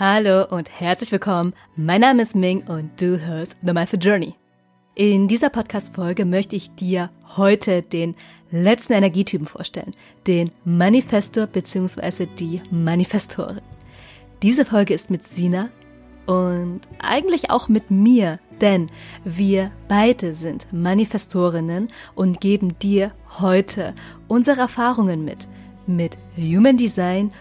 Hallo und herzlich willkommen. Mein Name ist Ming und du hörst The Mindful Journey. In dieser Podcast-Folge möchte ich dir heute den letzten Energietypen vorstellen, den Manifestor bzw. die Manifestorin. Diese Folge ist mit Sina und eigentlich auch mit mir, denn wir beide sind Manifestorinnen und geben dir heute unsere Erfahrungen mit, mit Human Design und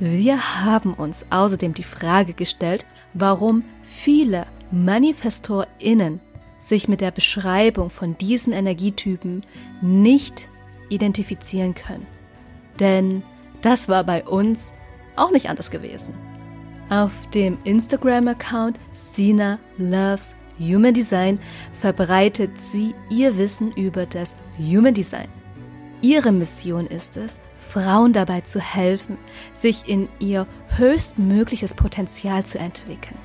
wir haben uns außerdem die Frage gestellt, warum viele ManifestorInnen sich mit der Beschreibung von diesen Energietypen nicht identifizieren können. Denn das war bei uns auch nicht anders gewesen. Auf dem Instagram-Account Sina Loves Human Design verbreitet sie ihr Wissen über das Human Design. Ihre Mission ist es, Frauen dabei zu helfen, sich in ihr höchstmögliches Potenzial zu entwickeln.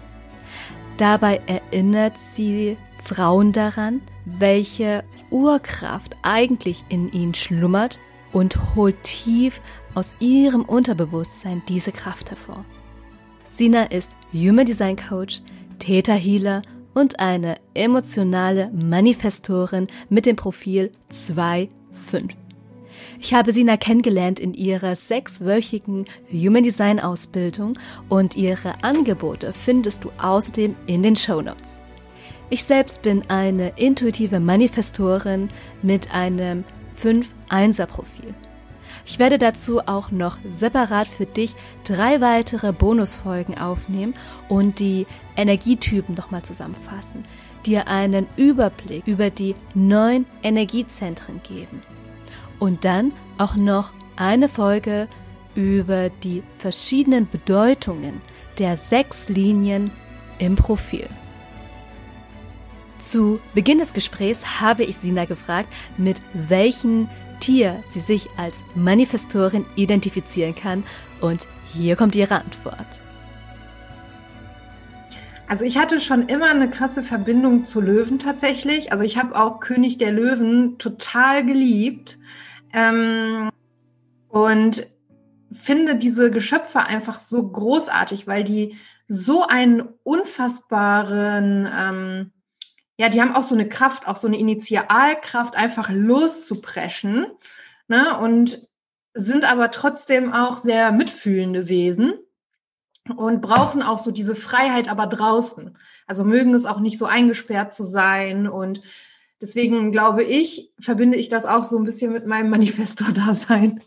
Dabei erinnert sie Frauen daran, welche Urkraft eigentlich in ihnen schlummert und holt tief aus ihrem Unterbewusstsein diese Kraft hervor. Sina ist Human Design Coach, Theta Healer und eine emotionale Manifestorin mit dem Profil 2.5. Ich habe Sina kennengelernt in ihrer sechswöchigen Human Design Ausbildung und ihre Angebote findest du außerdem in den Show Notes. Ich selbst bin eine intuitive Manifestorin mit einem 5-1er-Profil. Ich werde dazu auch noch separat für dich drei weitere Bonusfolgen aufnehmen und die Energietypen nochmal zusammenfassen, dir einen Überblick über die neun Energiezentren geben und dann auch noch eine Folge über die verschiedenen Bedeutungen der sechs Linien im Profil. Zu Beginn des Gesprächs habe ich Sina gefragt, mit welchem Tier sie sich als Manifestorin identifizieren kann und hier kommt ihre Antwort. Also ich hatte schon immer eine krasse Verbindung zu Löwen tatsächlich. Also ich habe auch König der Löwen total geliebt. Ähm, und finde diese Geschöpfe einfach so großartig, weil die so einen unfassbaren, ähm, ja, die haben auch so eine Kraft, auch so eine Initialkraft, einfach loszupreschen. Ne? Und sind aber trotzdem auch sehr mitfühlende Wesen und brauchen auch so diese Freiheit aber draußen. Also mögen es auch nicht so eingesperrt zu sein und Deswegen glaube ich, verbinde ich das auch so ein bisschen mit meinem Manifestor-Dasein.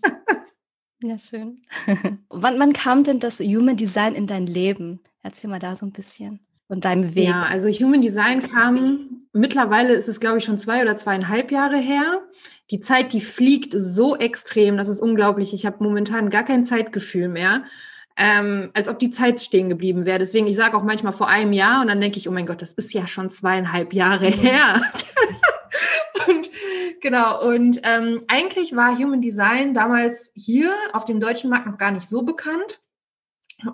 ja, schön. wann, wann kam denn das Human Design in dein Leben? Erzähl mal da so ein bisschen von deinem Weg. Ja, also Human Design kam, mittlerweile ist es, glaube ich, schon zwei oder zweieinhalb Jahre her. Die Zeit, die fliegt so extrem, das ist unglaublich. Ich habe momentan gar kein Zeitgefühl mehr ähm, als ob die Zeit stehen geblieben wäre. Deswegen, ich sage auch manchmal vor einem Jahr und dann denke ich, oh mein Gott, das ist ja schon zweieinhalb Jahre her. und genau, und ähm, eigentlich war Human Design damals hier auf dem deutschen Markt noch gar nicht so bekannt.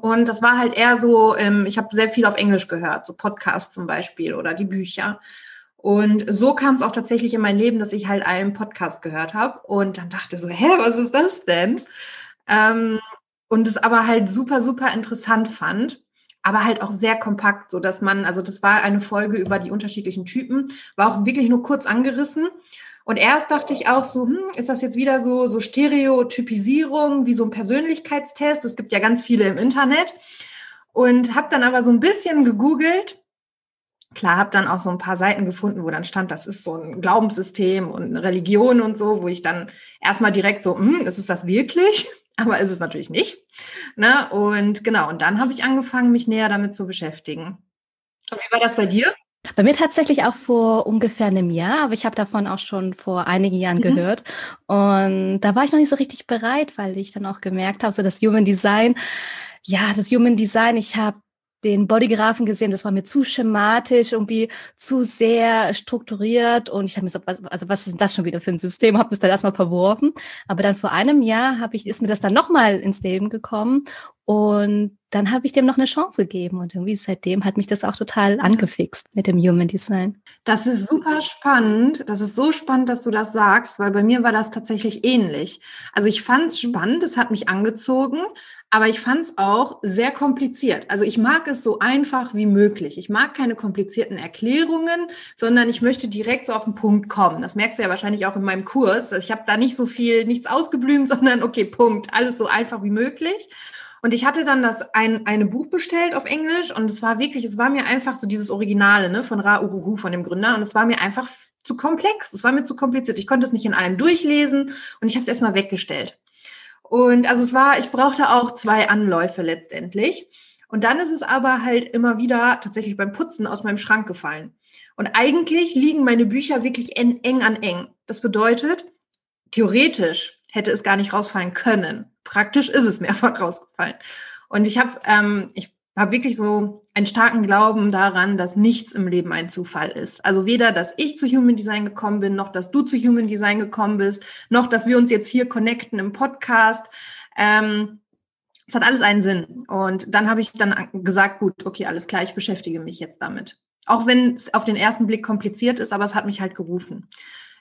Und das war halt eher so, ähm, ich habe sehr viel auf Englisch gehört, so Podcasts zum Beispiel oder die Bücher. Und so kam es auch tatsächlich in mein Leben, dass ich halt einen Podcast gehört habe und dann dachte so, hä, was ist das denn? Ähm, und es aber halt super, super interessant fand, aber halt auch sehr kompakt, so dass man, also das war eine Folge über die unterschiedlichen Typen, war auch wirklich nur kurz angerissen. Und erst dachte ich auch so, hm, ist das jetzt wieder so, so Stereotypisierung, wie so ein Persönlichkeitstest? Es gibt ja ganz viele im Internet. Und habe dann aber so ein bisschen gegoogelt. Klar, habe dann auch so ein paar Seiten gefunden, wo dann stand, das ist so ein Glaubenssystem und eine Religion und so, wo ich dann erstmal direkt so, hm, ist es das wirklich? Aber ist es natürlich nicht. Ne? Und genau, und dann habe ich angefangen, mich näher damit zu beschäftigen. Und wie war das bei dir? Bei mir tatsächlich auch vor ungefähr einem Jahr, aber ich habe davon auch schon vor einigen Jahren mhm. gehört. Und da war ich noch nicht so richtig bereit, weil ich dann auch gemerkt habe, so das Human Design, ja, das Human Design, ich habe den Bodygraphen gesehen, das war mir zu schematisch, irgendwie zu sehr strukturiert und ich habe mir so, also was ist denn das schon wieder für ein System, habe das dann erstmal verworfen, aber dann vor einem Jahr habe ich ist mir das dann nochmal ins Leben gekommen und dann habe ich dem noch eine Chance gegeben und irgendwie seitdem hat mich das auch total angefixt mit dem Human Design. Das ist super spannend. Das ist so spannend, dass du das sagst, weil bei mir war das tatsächlich ähnlich. Also ich fand es spannend, es hat mich angezogen, aber ich fand es auch sehr kompliziert. Also ich mag es so einfach wie möglich. Ich mag keine komplizierten Erklärungen, sondern ich möchte direkt so auf den Punkt kommen. Das merkst du ja wahrscheinlich auch in meinem Kurs. Ich habe da nicht so viel, nichts ausgeblümt, sondern okay, Punkt. Alles so einfach wie möglich. Und ich hatte dann das ein eine Buch bestellt auf Englisch und es war wirklich, es war mir einfach so dieses Originale ne, von Ra Uruhu, von dem Gründer und es war mir einfach zu komplex, es war mir zu kompliziert. Ich konnte es nicht in allem durchlesen und ich habe es erstmal weggestellt. Und also es war, ich brauchte auch zwei Anläufe letztendlich. Und dann ist es aber halt immer wieder tatsächlich beim Putzen aus meinem Schrank gefallen. Und eigentlich liegen meine Bücher wirklich eng, eng an eng. Das bedeutet, theoretisch hätte es gar nicht rausfallen können. Praktisch ist es mehrfach rausgefallen. Und ich habe, ähm, ich habe wirklich so einen starken Glauben daran, dass nichts im Leben ein Zufall ist. Also weder, dass ich zu Human Design gekommen bin, noch dass du zu Human Design gekommen bist, noch dass wir uns jetzt hier connecten im Podcast. Ähm, es hat alles einen Sinn. Und dann habe ich dann gesagt, gut, okay, alles klar, ich beschäftige mich jetzt damit. Auch wenn es auf den ersten Blick kompliziert ist, aber es hat mich halt gerufen.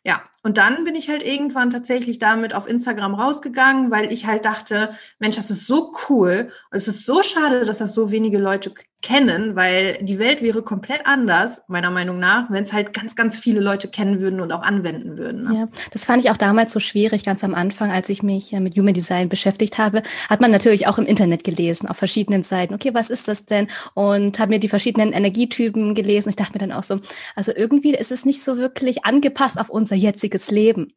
Ja, und dann bin ich halt irgendwann tatsächlich damit auf Instagram rausgegangen, weil ich halt dachte, Mensch, das ist so cool und es ist so schade, dass das so wenige Leute kennen, weil die Welt wäre komplett anders, meiner Meinung nach, wenn es halt ganz, ganz viele Leute kennen würden und auch anwenden würden. Ne? Ja, das fand ich auch damals so schwierig, ganz am Anfang, als ich mich äh, mit Human Design beschäftigt habe, hat man natürlich auch im Internet gelesen, auf verschiedenen Seiten, okay, was ist das denn? Und habe mir die verschiedenen Energietypen gelesen. Ich dachte mir dann auch so, also irgendwie ist es nicht so wirklich angepasst auf unser jetziges Leben.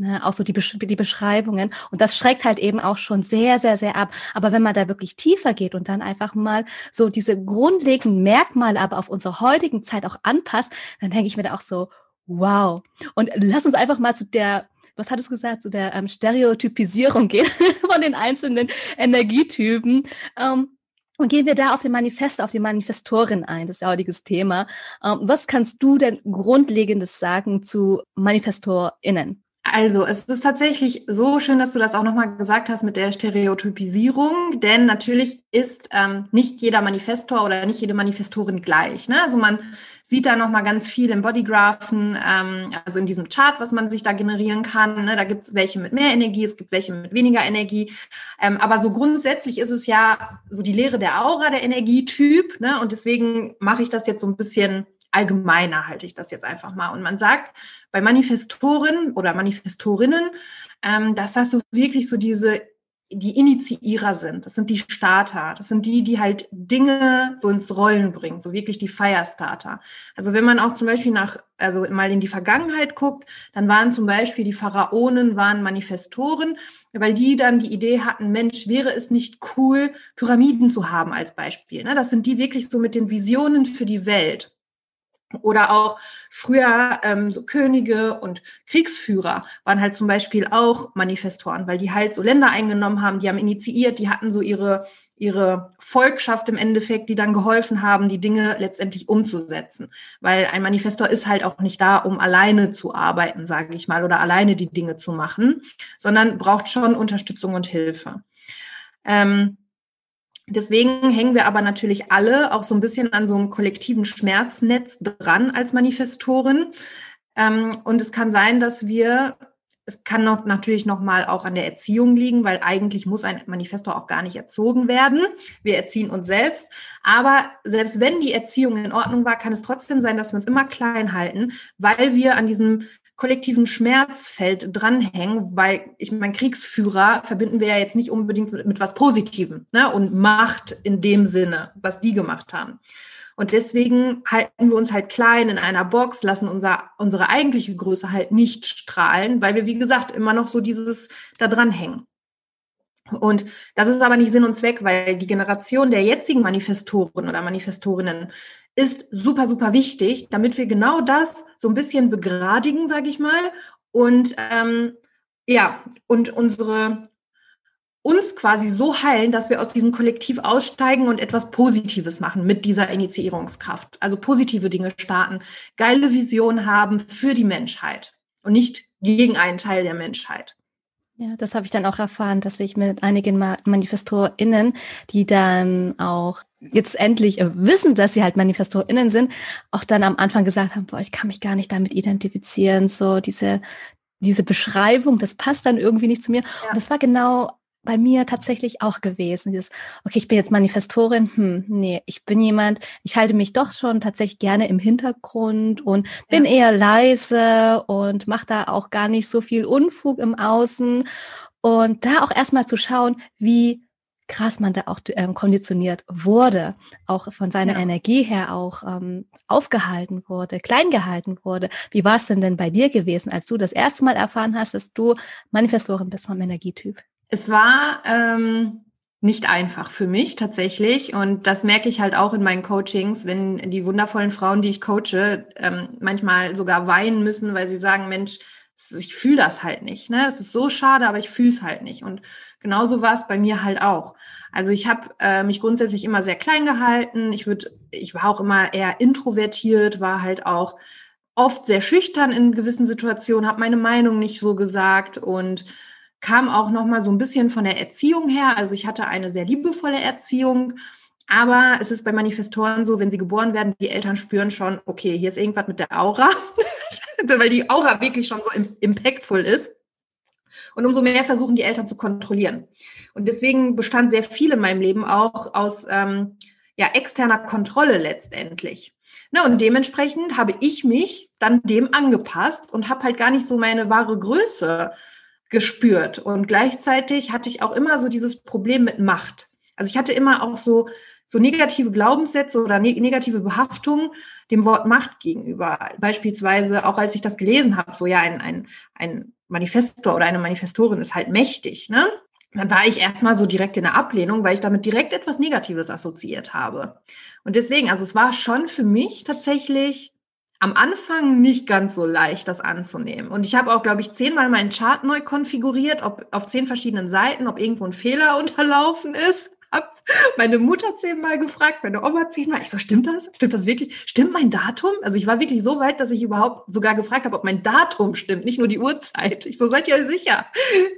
Ne, auch so die, Besch die Beschreibungen. Und das schreckt halt eben auch schon sehr, sehr, sehr ab. Aber wenn man da wirklich tiefer geht und dann einfach mal so diese grundlegenden Merkmale aber auf unsere heutigen Zeit auch anpasst, dann denke ich mir da auch so, wow. Und lass uns einfach mal zu der was hattest du gesagt, zu der ähm, Stereotypisierung gehen von den einzelnen Energietypen. Ähm, und gehen wir da auf den Manifest, auf die Manifestorin ein, das ist ja heutiges Thema. Ähm, was kannst du denn Grundlegendes sagen zu ManifestorInnen? Also, es ist tatsächlich so schön, dass du das auch nochmal gesagt hast mit der Stereotypisierung, denn natürlich ist ähm, nicht jeder Manifestor oder nicht jede Manifestorin gleich. Ne? Also man sieht da nochmal ganz viel im Bodygraphen, ähm, also in diesem Chart, was man sich da generieren kann. Ne? Da gibt es welche mit mehr Energie, es gibt welche mit weniger Energie. Ähm, aber so grundsätzlich ist es ja so die Lehre der Aura, der Energietyp. Ne? Und deswegen mache ich das jetzt so ein bisschen allgemeiner halte ich das jetzt einfach mal. Und man sagt bei Manifestoren oder Manifestorinnen, ähm, dass das so wirklich so diese die Initiierer sind. Das sind die Starter. Das sind die, die halt Dinge so ins Rollen bringen, so wirklich die Firestarter. Also wenn man auch zum Beispiel nach, also mal in die Vergangenheit guckt, dann waren zum Beispiel die Pharaonen waren Manifestoren, weil die dann die Idee hatten, Mensch, wäre es nicht cool, Pyramiden zu haben als Beispiel. Ne? Das sind die wirklich so mit den Visionen für die Welt. Oder auch früher ähm, so Könige und Kriegsführer waren halt zum Beispiel auch Manifestoren, weil die halt so Länder eingenommen haben, die haben initiiert, die hatten so ihre, ihre Volkschaft im Endeffekt, die dann geholfen haben, die Dinge letztendlich umzusetzen. Weil ein Manifestor ist halt auch nicht da, um alleine zu arbeiten, sage ich mal, oder alleine die Dinge zu machen, sondern braucht schon Unterstützung und Hilfe. Ähm, Deswegen hängen wir aber natürlich alle auch so ein bisschen an so einem kollektiven Schmerznetz dran als Manifestoren. Ähm, und es kann sein, dass wir, es kann noch, natürlich nochmal auch an der Erziehung liegen, weil eigentlich muss ein Manifestor auch gar nicht erzogen werden. Wir erziehen uns selbst. Aber selbst wenn die Erziehung in Ordnung war, kann es trotzdem sein, dass wir uns immer klein halten, weil wir an diesem kollektiven Schmerzfeld dranhängen, weil ich meine, Kriegsführer verbinden wir ja jetzt nicht unbedingt mit, mit was Positivem ne? und Macht in dem Sinne, was die gemacht haben. Und deswegen halten wir uns halt klein in einer Box, lassen unser, unsere eigentliche Größe halt nicht strahlen, weil wir, wie gesagt, immer noch so dieses da dran hängen. Und das ist aber nicht Sinn und Zweck, weil die Generation der jetzigen Manifestoren oder Manifestorinnen ist super, super wichtig, damit wir genau das so ein bisschen begradigen, sage ich mal, und ähm, ja, und unsere uns quasi so heilen, dass wir aus diesem Kollektiv aussteigen und etwas Positives machen mit dieser Initiierungskraft. Also positive Dinge starten, geile Vision haben für die Menschheit und nicht gegen einen Teil der Menschheit. Ja, das habe ich dann auch erfahren, dass ich mit einigen ManifestorInnen, die dann auch jetzt endlich äh, wissen, dass sie halt ManifestorInnen sind, auch dann am Anfang gesagt haben, boah, ich kann mich gar nicht damit identifizieren, so diese, diese Beschreibung, das passt dann irgendwie nicht zu mir. Ja. Und das war genau bei mir tatsächlich auch gewesen. Dieses, okay, ich bin jetzt Manifestorin, hm, nee, ich bin jemand, ich halte mich doch schon tatsächlich gerne im Hintergrund und bin ja. eher leise und mache da auch gar nicht so viel Unfug im Außen. Und da auch erstmal zu schauen, wie krass man da auch ähm, konditioniert wurde, auch von seiner ja. Energie her auch ähm, aufgehalten wurde, klein gehalten wurde. Wie war es denn denn bei dir gewesen, als du das erste Mal erfahren hast, dass du Manifestorin bist vom Energietyp? Es war ähm, nicht einfach für mich tatsächlich und das merke ich halt auch in meinen Coachings, wenn die wundervollen Frauen, die ich coache, ähm, manchmal sogar weinen müssen, weil sie sagen, Mensch, ich fühle das halt nicht. Ne? Es ist so schade, aber ich fühle es halt nicht. Und genauso war es bei mir halt auch. Also ich habe äh, mich grundsätzlich immer sehr klein gehalten. Ich würde, ich war auch immer eher introvertiert, war halt auch oft sehr schüchtern in gewissen Situationen, habe meine Meinung nicht so gesagt und kam auch noch mal so ein bisschen von der Erziehung her. Also ich hatte eine sehr liebevolle Erziehung. Aber es ist bei Manifestoren so, wenn sie geboren werden, die Eltern spüren schon, okay, hier ist irgendwas mit der Aura, weil die Aura wirklich schon so impactful ist. Und umso mehr versuchen die Eltern zu kontrollieren. Und deswegen bestand sehr viel in meinem Leben auch aus ähm, ja, externer Kontrolle letztendlich. Na, und dementsprechend habe ich mich dann dem angepasst und habe halt gar nicht so meine wahre Größe gespürt. Und gleichzeitig hatte ich auch immer so dieses Problem mit Macht. Also ich hatte immer auch so, so negative Glaubenssätze oder ne negative Behaftungen dem Wort Macht gegenüber. Beispielsweise auch als ich das gelesen habe, so ja, ein, ein, ein Manifestor oder eine Manifestorin ist halt mächtig, ne? Dann war ich erstmal so direkt in der Ablehnung, weil ich damit direkt etwas Negatives assoziiert habe. Und deswegen, also es war schon für mich tatsächlich am Anfang nicht ganz so leicht, das anzunehmen. Und ich habe auch, glaube ich, zehnmal meinen Chart neu konfiguriert, ob auf zehn verschiedenen Seiten, ob irgendwo ein Fehler unterlaufen ist habe meine Mutter zehnmal gefragt, meine Oma zehnmal. Ich so, stimmt das? Stimmt das wirklich? Stimmt mein Datum? Also ich war wirklich so weit, dass ich überhaupt sogar gefragt habe, ob mein Datum stimmt, nicht nur die Uhrzeit. Ich so, seid ihr sicher?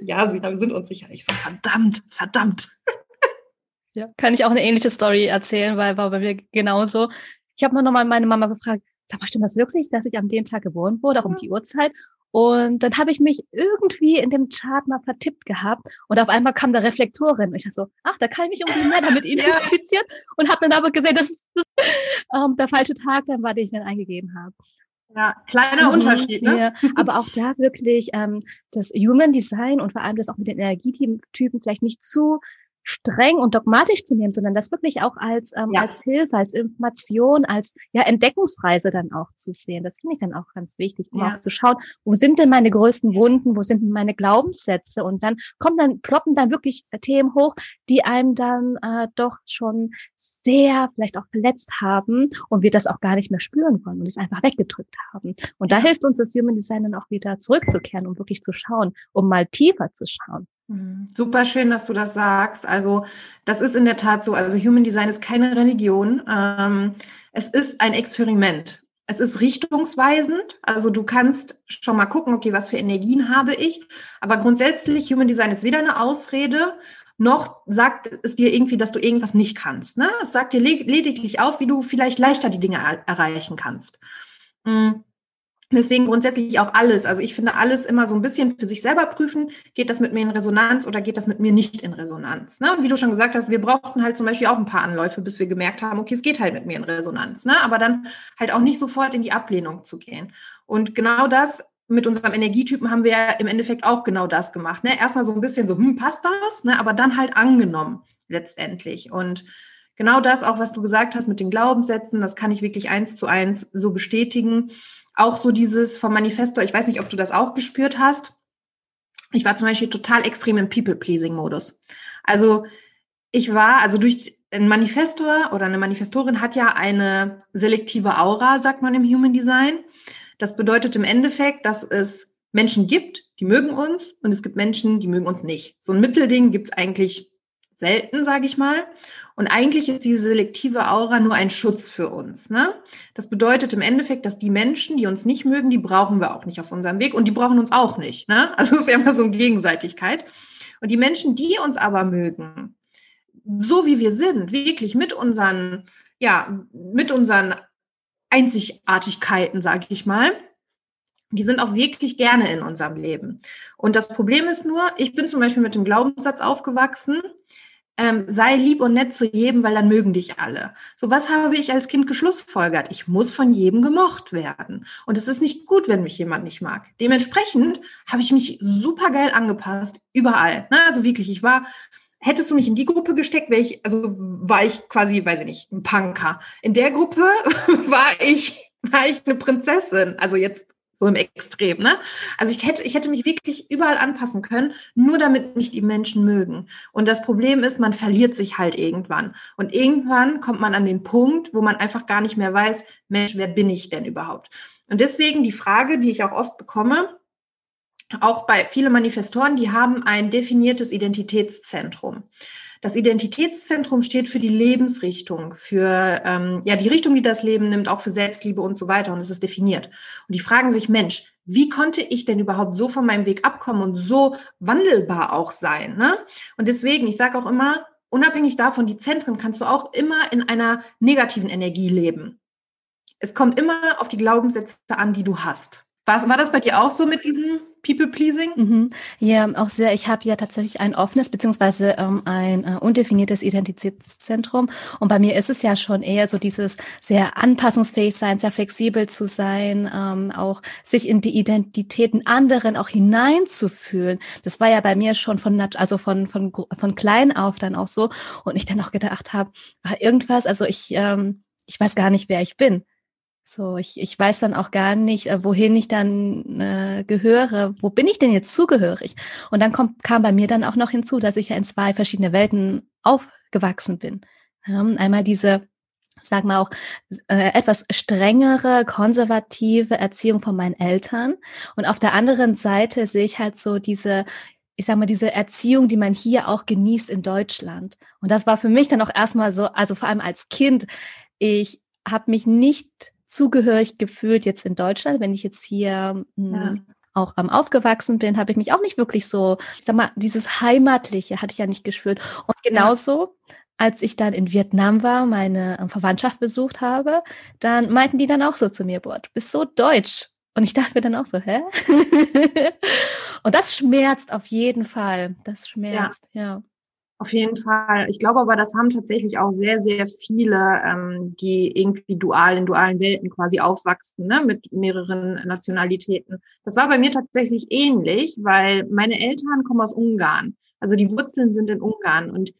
Ja, sie wir sind uns sicher. Ich so, verdammt, verdammt. Ja, kann ich auch eine ähnliche Story erzählen, weil war bei mir genauso. Ich habe mal nochmal meine Mama gefragt, sag mal, stimmt das wirklich, dass ich am den Tag geboren wurde, auch um die Uhrzeit? Und dann habe ich mich irgendwie in dem Chart mal vertippt gehabt und auf einmal kam der Reflektorin. Und ich dachte so, ach, da kann ich mich irgendwie mehr damit identifizieren und habe dann aber gesehen, das ist das, ähm, der falsche Tag dann war, den ich dann eingegeben habe. Ja, kleiner mhm, Unterschied, ne? Ja, aber auch da wirklich ähm, das Human Design und vor allem das auch mit den Energietypen vielleicht nicht zu streng und dogmatisch zu nehmen, sondern das wirklich auch als, ähm, ja. als Hilfe, als Information, als ja, Entdeckungsreise dann auch zu sehen. Das finde ich dann auch ganz wichtig, um ja. auch zu schauen, wo sind denn meine größten Wunden, wo sind denn meine Glaubenssätze? Und dann kommen dann, ploppen dann wirklich Themen hoch, die einem dann äh, doch schon sehr vielleicht auch verletzt haben und wir das auch gar nicht mehr spüren wollen und es einfach weggedrückt haben. Und da hilft uns das Human Design dann auch wieder zurückzukehren, um wirklich zu schauen, um mal tiefer zu schauen. Mhm. Super schön, dass du das sagst. Also das ist in der Tat so. Also Human Design ist keine Religion. Ähm, es ist ein Experiment. Es ist richtungsweisend. Also du kannst schon mal gucken, okay, was für Energien habe ich. Aber grundsätzlich, Human Design ist weder eine Ausrede, noch sagt es dir irgendwie, dass du irgendwas nicht kannst. Ne? Es sagt dir lediglich auf, wie du vielleicht leichter die Dinge erreichen kannst. Mhm. Deswegen grundsätzlich auch alles. Also ich finde alles immer so ein bisschen für sich selber prüfen. Geht das mit mir in Resonanz oder geht das mit mir nicht in Resonanz? Ne? Wie du schon gesagt hast, wir brauchten halt zum Beispiel auch ein paar Anläufe, bis wir gemerkt haben, okay, es geht halt mit mir in Resonanz. Ne? Aber dann halt auch nicht sofort in die Ablehnung zu gehen. Und genau das mit unserem Energietypen haben wir ja im Endeffekt auch genau das gemacht. Ne? Erstmal so ein bisschen so, hm, passt das? Ne? Aber dann halt angenommen letztendlich. Und genau das auch, was du gesagt hast mit den Glaubenssätzen, das kann ich wirklich eins zu eins so bestätigen auch so dieses vom Manifesto, ich weiß nicht, ob du das auch gespürt hast. Ich war zum Beispiel total extrem im People-Pleasing-Modus. Also ich war, also durch ein Manifestor oder eine Manifestorin hat ja eine selektive Aura, sagt man im Human Design. Das bedeutet im Endeffekt, dass es Menschen gibt, die mögen uns und es gibt Menschen, die mögen uns nicht. So ein Mittelding gibt es eigentlich selten, sage ich mal. Und eigentlich ist diese selektive Aura nur ein Schutz für uns. Ne? Das bedeutet im Endeffekt, dass die Menschen, die uns nicht mögen, die brauchen wir auch nicht auf unserem Weg und die brauchen uns auch nicht. Ne? Also es ist ja immer so eine Gegenseitigkeit. Und die Menschen, die uns aber mögen, so wie wir sind, wirklich mit unseren, ja, mit unseren Einzigartigkeiten, sage ich mal, die sind auch wirklich gerne in unserem Leben. Und das Problem ist nur, ich bin zum Beispiel mit dem Glaubenssatz aufgewachsen, ähm, sei lieb und nett zu jedem, weil dann mögen dich alle. So was habe ich als Kind geschlussfolgert. Ich muss von jedem gemocht werden. Und es ist nicht gut, wenn mich jemand nicht mag. Dementsprechend habe ich mich super geil angepasst, überall. Ne? Also wirklich, ich war, hättest du mich in die Gruppe gesteckt, wäre ich, also war ich quasi, weiß ich nicht, ein Punker. In der Gruppe war ich, war ich eine Prinzessin. Also jetzt so im Extrem, ne? Also ich hätte, ich hätte mich wirklich überall anpassen können, nur damit mich die Menschen mögen. Und das Problem ist, man verliert sich halt irgendwann. Und irgendwann kommt man an den Punkt, wo man einfach gar nicht mehr weiß, Mensch, wer bin ich denn überhaupt? Und deswegen die Frage, die ich auch oft bekomme, auch bei vielen Manifestoren, die haben ein definiertes Identitätszentrum. Das Identitätszentrum steht für die Lebensrichtung, für ähm, ja die Richtung, die das Leben nimmt, auch für Selbstliebe und so weiter. Und es ist definiert. Und die fragen sich, Mensch, wie konnte ich denn überhaupt so von meinem Weg abkommen und so wandelbar auch sein? Ne? Und deswegen, ich sage auch immer, unabhängig davon, die Zentren kannst du auch immer in einer negativen Energie leben. Es kommt immer auf die Glaubenssätze an, die du hast. Was, war das bei dir auch so mit diesem People-Pleasing? Mhm. Ja, auch sehr. Ich habe ja tatsächlich ein offenes beziehungsweise ähm, ein äh, undefiniertes Identitätszentrum. Und bei mir ist es ja schon eher so dieses sehr anpassungsfähig sein, sehr flexibel zu sein, ähm, auch sich in die Identitäten anderen auch hineinzufühlen. Das war ja bei mir schon von also von von von klein auf dann auch so. Und ich dann auch gedacht habe, ah, irgendwas. Also ich ähm, ich weiß gar nicht, wer ich bin. So, ich, ich weiß dann auch gar nicht, äh, wohin ich dann äh, gehöre. Wo bin ich denn jetzt zugehörig? Und dann kommt, kam bei mir dann auch noch hinzu, dass ich ja in zwei verschiedene Welten aufgewachsen bin. Ja, einmal diese, sag mal auch, äh, etwas strengere, konservative Erziehung von meinen Eltern. Und auf der anderen Seite sehe ich halt so diese, ich sag mal, diese Erziehung, die man hier auch genießt in Deutschland. Und das war für mich dann auch erstmal so, also vor allem als Kind, ich habe mich nicht zugehörig gefühlt jetzt in Deutschland, wenn ich jetzt hier hm, ja. auch ähm, aufgewachsen bin, habe ich mich auch nicht wirklich so, ich sag mal, dieses Heimatliche hatte ich ja nicht gespürt. Und genauso, ja. als ich dann in Vietnam war, meine ähm, Verwandtschaft besucht habe, dann meinten die dann auch so zu mir, boah, du bist so deutsch. Und ich dachte mir dann auch so, hä? und das schmerzt auf jeden Fall. Das schmerzt, ja. ja. Auf jeden Fall. Ich glaube aber, das haben tatsächlich auch sehr, sehr viele, ähm, die irgendwie dual in dualen Welten quasi aufwachsen, ne, mit mehreren Nationalitäten. Das war bei mir tatsächlich ähnlich, weil meine Eltern kommen aus Ungarn. Also die Wurzeln sind in Ungarn. Und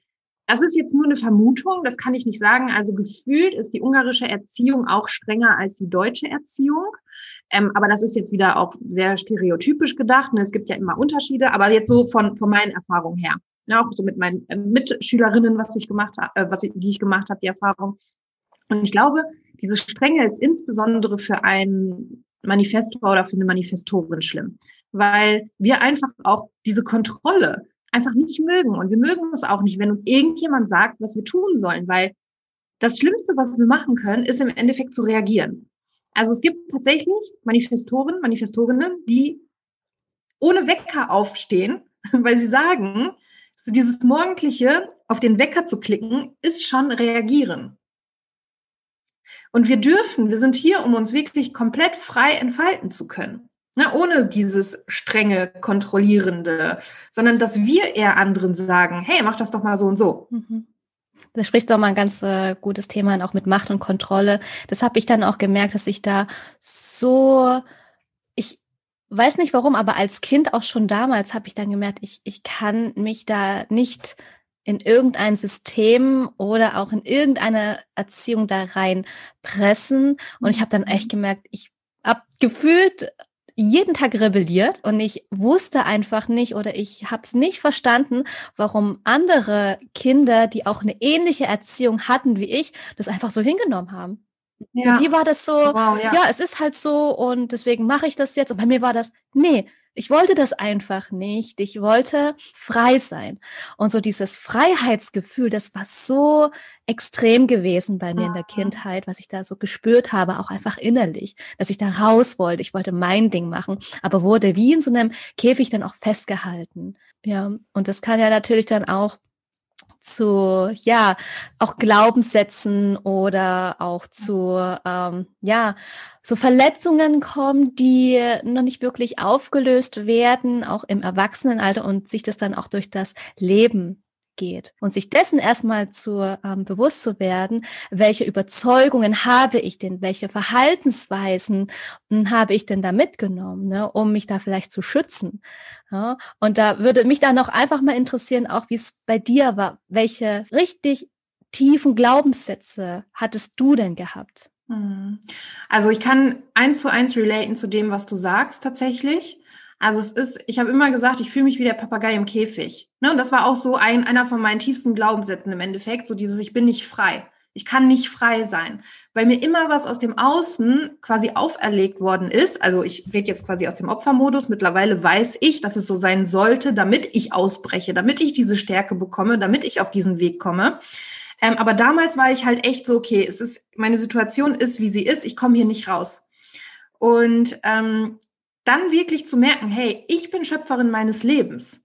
das ist jetzt nur eine Vermutung, das kann ich nicht sagen. Also gefühlt ist die ungarische Erziehung auch strenger als die deutsche Erziehung. Ähm, aber das ist jetzt wieder auch sehr stereotypisch gedacht. Ne? Es gibt ja immer Unterschiede, aber jetzt so von, von meinen Erfahrungen her auch so mit meinen äh, Mitschülerinnen, was ich gemacht habe, äh, was ich, die ich gemacht habe, die Erfahrung. Und ich glaube, diese Strenge ist insbesondere für einen Manifestor oder für eine Manifestorin schlimm, weil wir einfach auch diese Kontrolle einfach nicht mögen und wir mögen es auch nicht, wenn uns irgendjemand sagt, was wir tun sollen, weil das Schlimmste, was wir machen können, ist im Endeffekt zu reagieren. Also es gibt tatsächlich Manifestoren, Manifestorinnen, die ohne Wecker aufstehen, weil sie sagen, dieses morgendliche auf den Wecker zu klicken, ist schon reagieren. Und wir dürfen, wir sind hier, um uns wirklich komplett frei entfalten zu können. Ne, ohne dieses strenge, kontrollierende, sondern dass wir eher anderen sagen, hey, mach das doch mal so und so. Mhm. Da sprichst du auch mal ein ganz äh, gutes Thema an, auch mit Macht und Kontrolle. Das habe ich dann auch gemerkt, dass ich da so weiß nicht warum, aber als Kind auch schon damals habe ich dann gemerkt, ich, ich kann mich da nicht in irgendein System oder auch in irgendeine Erziehung da rein pressen. Und ich habe dann echt mhm. gemerkt, ich habe gefühlt jeden Tag rebelliert und ich wusste einfach nicht oder ich habe es nicht verstanden, warum andere Kinder, die auch eine ähnliche Erziehung hatten wie ich, das einfach so hingenommen haben. Ja. Für die war das so, wow, ja. ja. es ist halt so und deswegen mache ich das jetzt. Und bei mir war das, nee, ich wollte das einfach nicht. Ich wollte frei sein. Und so dieses Freiheitsgefühl, das war so extrem gewesen bei mir in der Kindheit, was ich da so gespürt habe, auch einfach innerlich, dass ich da raus wollte. Ich wollte mein Ding machen, aber wurde wie in so einem Käfig dann auch festgehalten. Ja, und das kann ja natürlich dann auch zu, ja, auch Glaubenssätzen oder auch zu, ähm, ja, so Verletzungen kommen, die noch nicht wirklich aufgelöst werden, auch im Erwachsenenalter und sich das dann auch durch das Leben geht und sich dessen erstmal zu ähm, bewusst zu werden, welche Überzeugungen habe ich denn, welche Verhaltensweisen hm, habe ich denn da mitgenommen, ne, um mich da vielleicht zu schützen. Ja? Und da würde mich dann auch einfach mal interessieren, auch wie es bei dir war, welche richtig tiefen Glaubenssätze hattest du denn gehabt? Hm. Also ich kann eins zu eins relaten zu dem, was du sagst tatsächlich. Also es ist, ich habe immer gesagt, ich fühle mich wie der Papagei im Käfig. Ne? Und das war auch so ein, einer von meinen tiefsten Glaubenssätzen im Endeffekt, so dieses, ich bin nicht frei. Ich kann nicht frei sein, weil mir immer was aus dem Außen quasi auferlegt worden ist. Also ich rede jetzt quasi aus dem Opfermodus. Mittlerweile weiß ich, dass es so sein sollte, damit ich ausbreche, damit ich diese Stärke bekomme, damit ich auf diesen Weg komme. Ähm, aber damals war ich halt echt so, okay, es ist, meine Situation ist, wie sie ist, ich komme hier nicht raus. Und ähm, dann wirklich zu merken, hey, ich bin Schöpferin meines Lebens.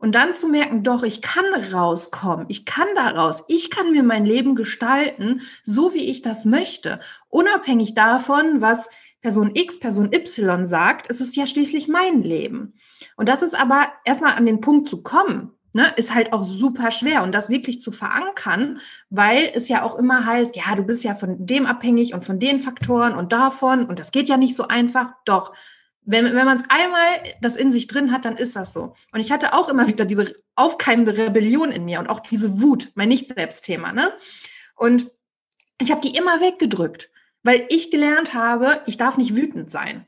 Und dann zu merken, doch, ich kann rauskommen, ich kann da raus, ich kann mir mein Leben gestalten, so wie ich das möchte. Unabhängig davon, was Person X, Person Y sagt, es ist ja schließlich mein Leben. Und das ist aber erstmal an den Punkt zu kommen, ne, ist halt auch super schwer und das wirklich zu verankern, weil es ja auch immer heißt, ja, du bist ja von dem abhängig und von den Faktoren und davon und das geht ja nicht so einfach. Doch, wenn, wenn man es einmal das in sich drin hat, dann ist das so. Und ich hatte auch immer wieder diese aufkeimende Rebellion in mir und auch diese Wut, mein Nicht-Selbst-Thema. Ne? Und ich habe die immer weggedrückt, weil ich gelernt habe, ich darf nicht wütend sein.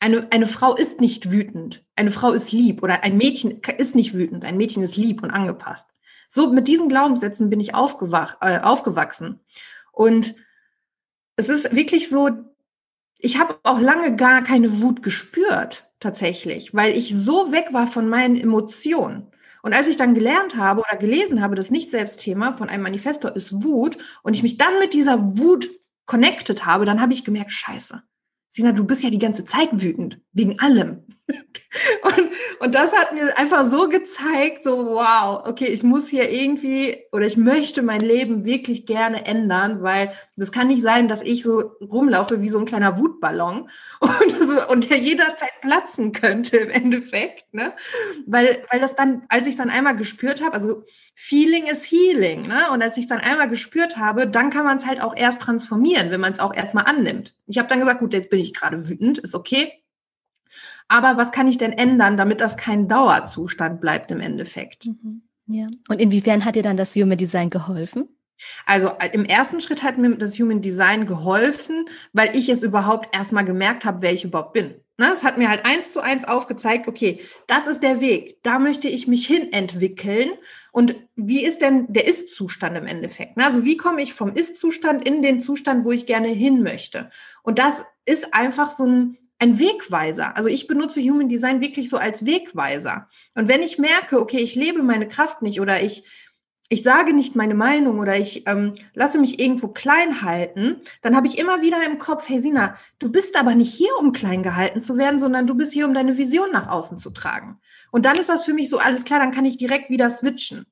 Eine, eine Frau ist nicht wütend. Eine Frau ist lieb oder ein Mädchen ist nicht wütend. Ein Mädchen ist lieb und angepasst. So mit diesen Glaubenssätzen bin ich aufgewach, äh, aufgewachsen. Und es ist wirklich so, ich habe auch lange gar keine Wut gespürt, tatsächlich, weil ich so weg war von meinen Emotionen. Und als ich dann gelernt habe oder gelesen habe, das Nicht-Selbst-Thema von einem Manifestor ist Wut und ich mich dann mit dieser Wut connected habe, dann habe ich gemerkt, scheiße, Sina, du bist ja die ganze Zeit wütend, wegen allem. und, und das hat mir einfach so gezeigt, so wow, okay, ich muss hier irgendwie oder ich möchte mein Leben wirklich gerne ändern, weil das kann nicht sein, dass ich so rumlaufe wie so ein kleiner Wutballon und, so, und der jederzeit platzen könnte im Endeffekt, ne? Weil, weil das dann, als ich dann einmal gespürt habe, also Feeling is Healing, ne? Und als ich dann einmal gespürt habe, dann kann man es halt auch erst transformieren, wenn man es auch erstmal annimmt. Ich habe dann gesagt, gut, jetzt bin ich gerade wütend, ist okay aber was kann ich denn ändern, damit das kein Dauerzustand bleibt im Endeffekt? Mhm. Ja. Und inwiefern hat dir dann das Human Design geholfen? Also äh, im ersten Schritt hat mir das Human Design geholfen, weil ich es überhaupt erstmal gemerkt habe, wer ich überhaupt bin. Ne? Es hat mir halt eins zu eins aufgezeigt, okay, das ist der Weg, da möchte ich mich hin entwickeln. Und wie ist denn der Ist-Zustand im Endeffekt? Ne? Also wie komme ich vom Ist-Zustand in den Zustand, wo ich gerne hin möchte? Und das ist einfach so ein ein Wegweiser. Also ich benutze Human Design wirklich so als Wegweiser. Und wenn ich merke, okay, ich lebe meine Kraft nicht oder ich, ich sage nicht meine Meinung oder ich ähm, lasse mich irgendwo klein halten, dann habe ich immer wieder im Kopf, hey Sina, du bist aber nicht hier, um klein gehalten zu werden, sondern du bist hier, um deine Vision nach außen zu tragen. Und dann ist das für mich so alles klar, dann kann ich direkt wieder switchen.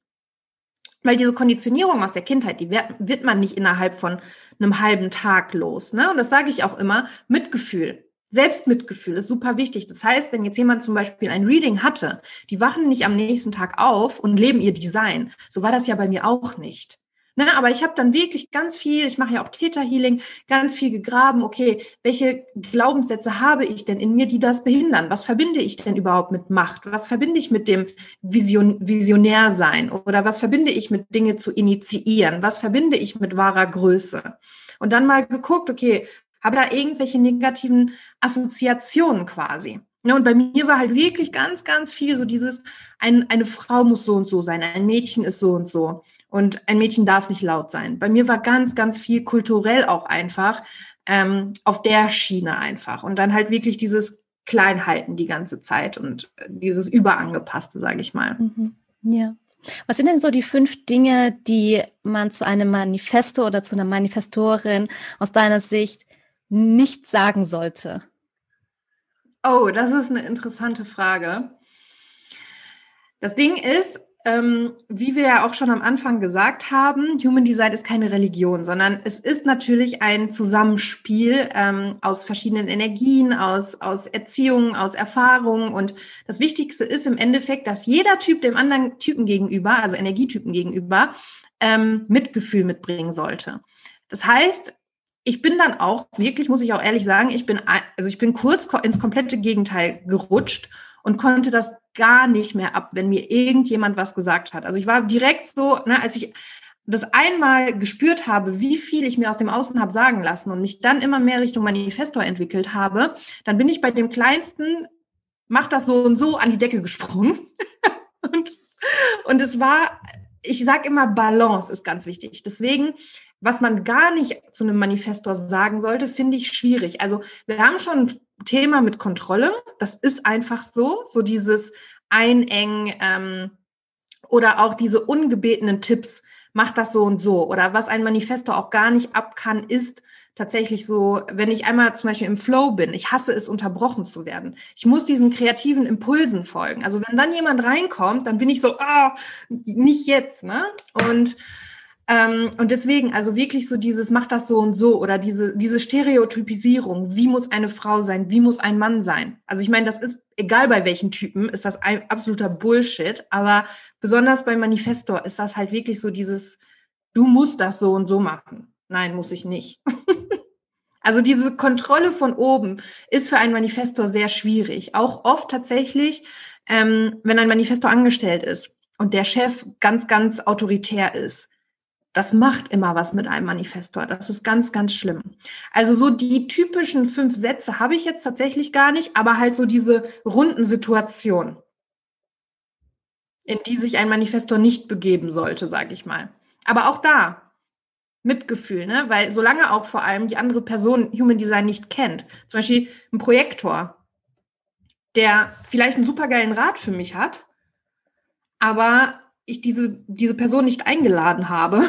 Weil diese Konditionierung aus der Kindheit, die wird, wird man nicht innerhalb von einem halben Tag los. Ne? Und das sage ich auch immer, Mitgefühl. Selbstmitgefühl ist super wichtig. Das heißt, wenn jetzt jemand zum Beispiel ein Reading hatte, die wachen nicht am nächsten Tag auf und leben ihr Design. So war das ja bei mir auch nicht. Ne, aber ich habe dann wirklich ganz viel, ich mache ja auch Theta Healing, ganz viel gegraben, okay, welche Glaubenssätze habe ich denn in mir, die das behindern? Was verbinde ich denn überhaupt mit Macht? Was verbinde ich mit dem Vision, Visionär sein? Oder was verbinde ich mit Dinge zu initiieren? Was verbinde ich mit wahrer Größe? Und dann mal geguckt, okay, habe da irgendwelche negativen Assoziationen quasi. Ja, und bei mir war halt wirklich ganz, ganz viel so dieses, ein, eine Frau muss so und so sein, ein Mädchen ist so und so und ein Mädchen darf nicht laut sein. Bei mir war ganz, ganz viel kulturell auch einfach ähm, auf der Schiene einfach und dann halt wirklich dieses Kleinhalten die ganze Zeit und dieses Überangepasste, sage ich mal. Mhm. Ja. Was sind denn so die fünf Dinge, die man zu einem Manifesto oder zu einer Manifestorin aus deiner Sicht nicht sagen sollte? Oh, das ist eine interessante Frage. Das Ding ist, ähm, wie wir ja auch schon am Anfang gesagt haben, Human Design ist keine Religion, sondern es ist natürlich ein Zusammenspiel ähm, aus verschiedenen Energien, aus, aus Erziehungen, aus Erfahrungen. Und das Wichtigste ist im Endeffekt, dass jeder Typ dem anderen Typen gegenüber, also Energietypen gegenüber, ähm, Mitgefühl mitbringen sollte. Das heißt, ich bin dann auch, wirklich muss ich auch ehrlich sagen, ich bin, also ich bin kurz ins komplette Gegenteil gerutscht und konnte das gar nicht mehr ab, wenn mir irgendjemand was gesagt hat. Also ich war direkt so, ne, als ich das einmal gespürt habe, wie viel ich mir aus dem Außen habe sagen lassen und mich dann immer mehr Richtung Manifestor entwickelt habe, dann bin ich bei dem kleinsten, mach das so und so an die Decke gesprungen. und, und es war, ich sage immer, Balance ist ganz wichtig. Deswegen was man gar nicht zu einem Manifestor sagen sollte, finde ich schwierig. Also wir haben schon ein Thema mit Kontrolle. Das ist einfach so, so dieses Einengen ähm, oder auch diese ungebetenen Tipps, macht das so und so. Oder was ein Manifestor auch gar nicht ab kann, ist tatsächlich so, wenn ich einmal zum Beispiel im Flow bin, ich hasse es, unterbrochen zu werden. Ich muss diesen kreativen Impulsen folgen. Also wenn dann jemand reinkommt, dann bin ich so, ah, nicht jetzt, ne? Und ähm, und deswegen, also wirklich so dieses, mach das so und so oder diese, diese Stereotypisierung, wie muss eine Frau sein, wie muss ein Mann sein. Also ich meine, das ist, egal bei welchen Typen, ist das ein absoluter Bullshit, aber besonders bei Manifestor ist das halt wirklich so dieses, du musst das so und so machen. Nein, muss ich nicht. also diese Kontrolle von oben ist für einen Manifestor sehr schwierig. Auch oft tatsächlich, ähm, wenn ein Manifestor angestellt ist und der Chef ganz, ganz autoritär ist das macht immer was mit einem Manifestor. Das ist ganz, ganz schlimm. Also so die typischen fünf Sätze habe ich jetzt tatsächlich gar nicht, aber halt so diese runden Situationen, in die sich ein Manifestor nicht begeben sollte, sage ich mal. Aber auch da Mitgefühl, ne? Weil solange auch vor allem die andere Person Human Design nicht kennt, zum Beispiel ein Projektor, der vielleicht einen supergeilen Rat für mich hat, aber ich diese, diese Person nicht eingeladen habe.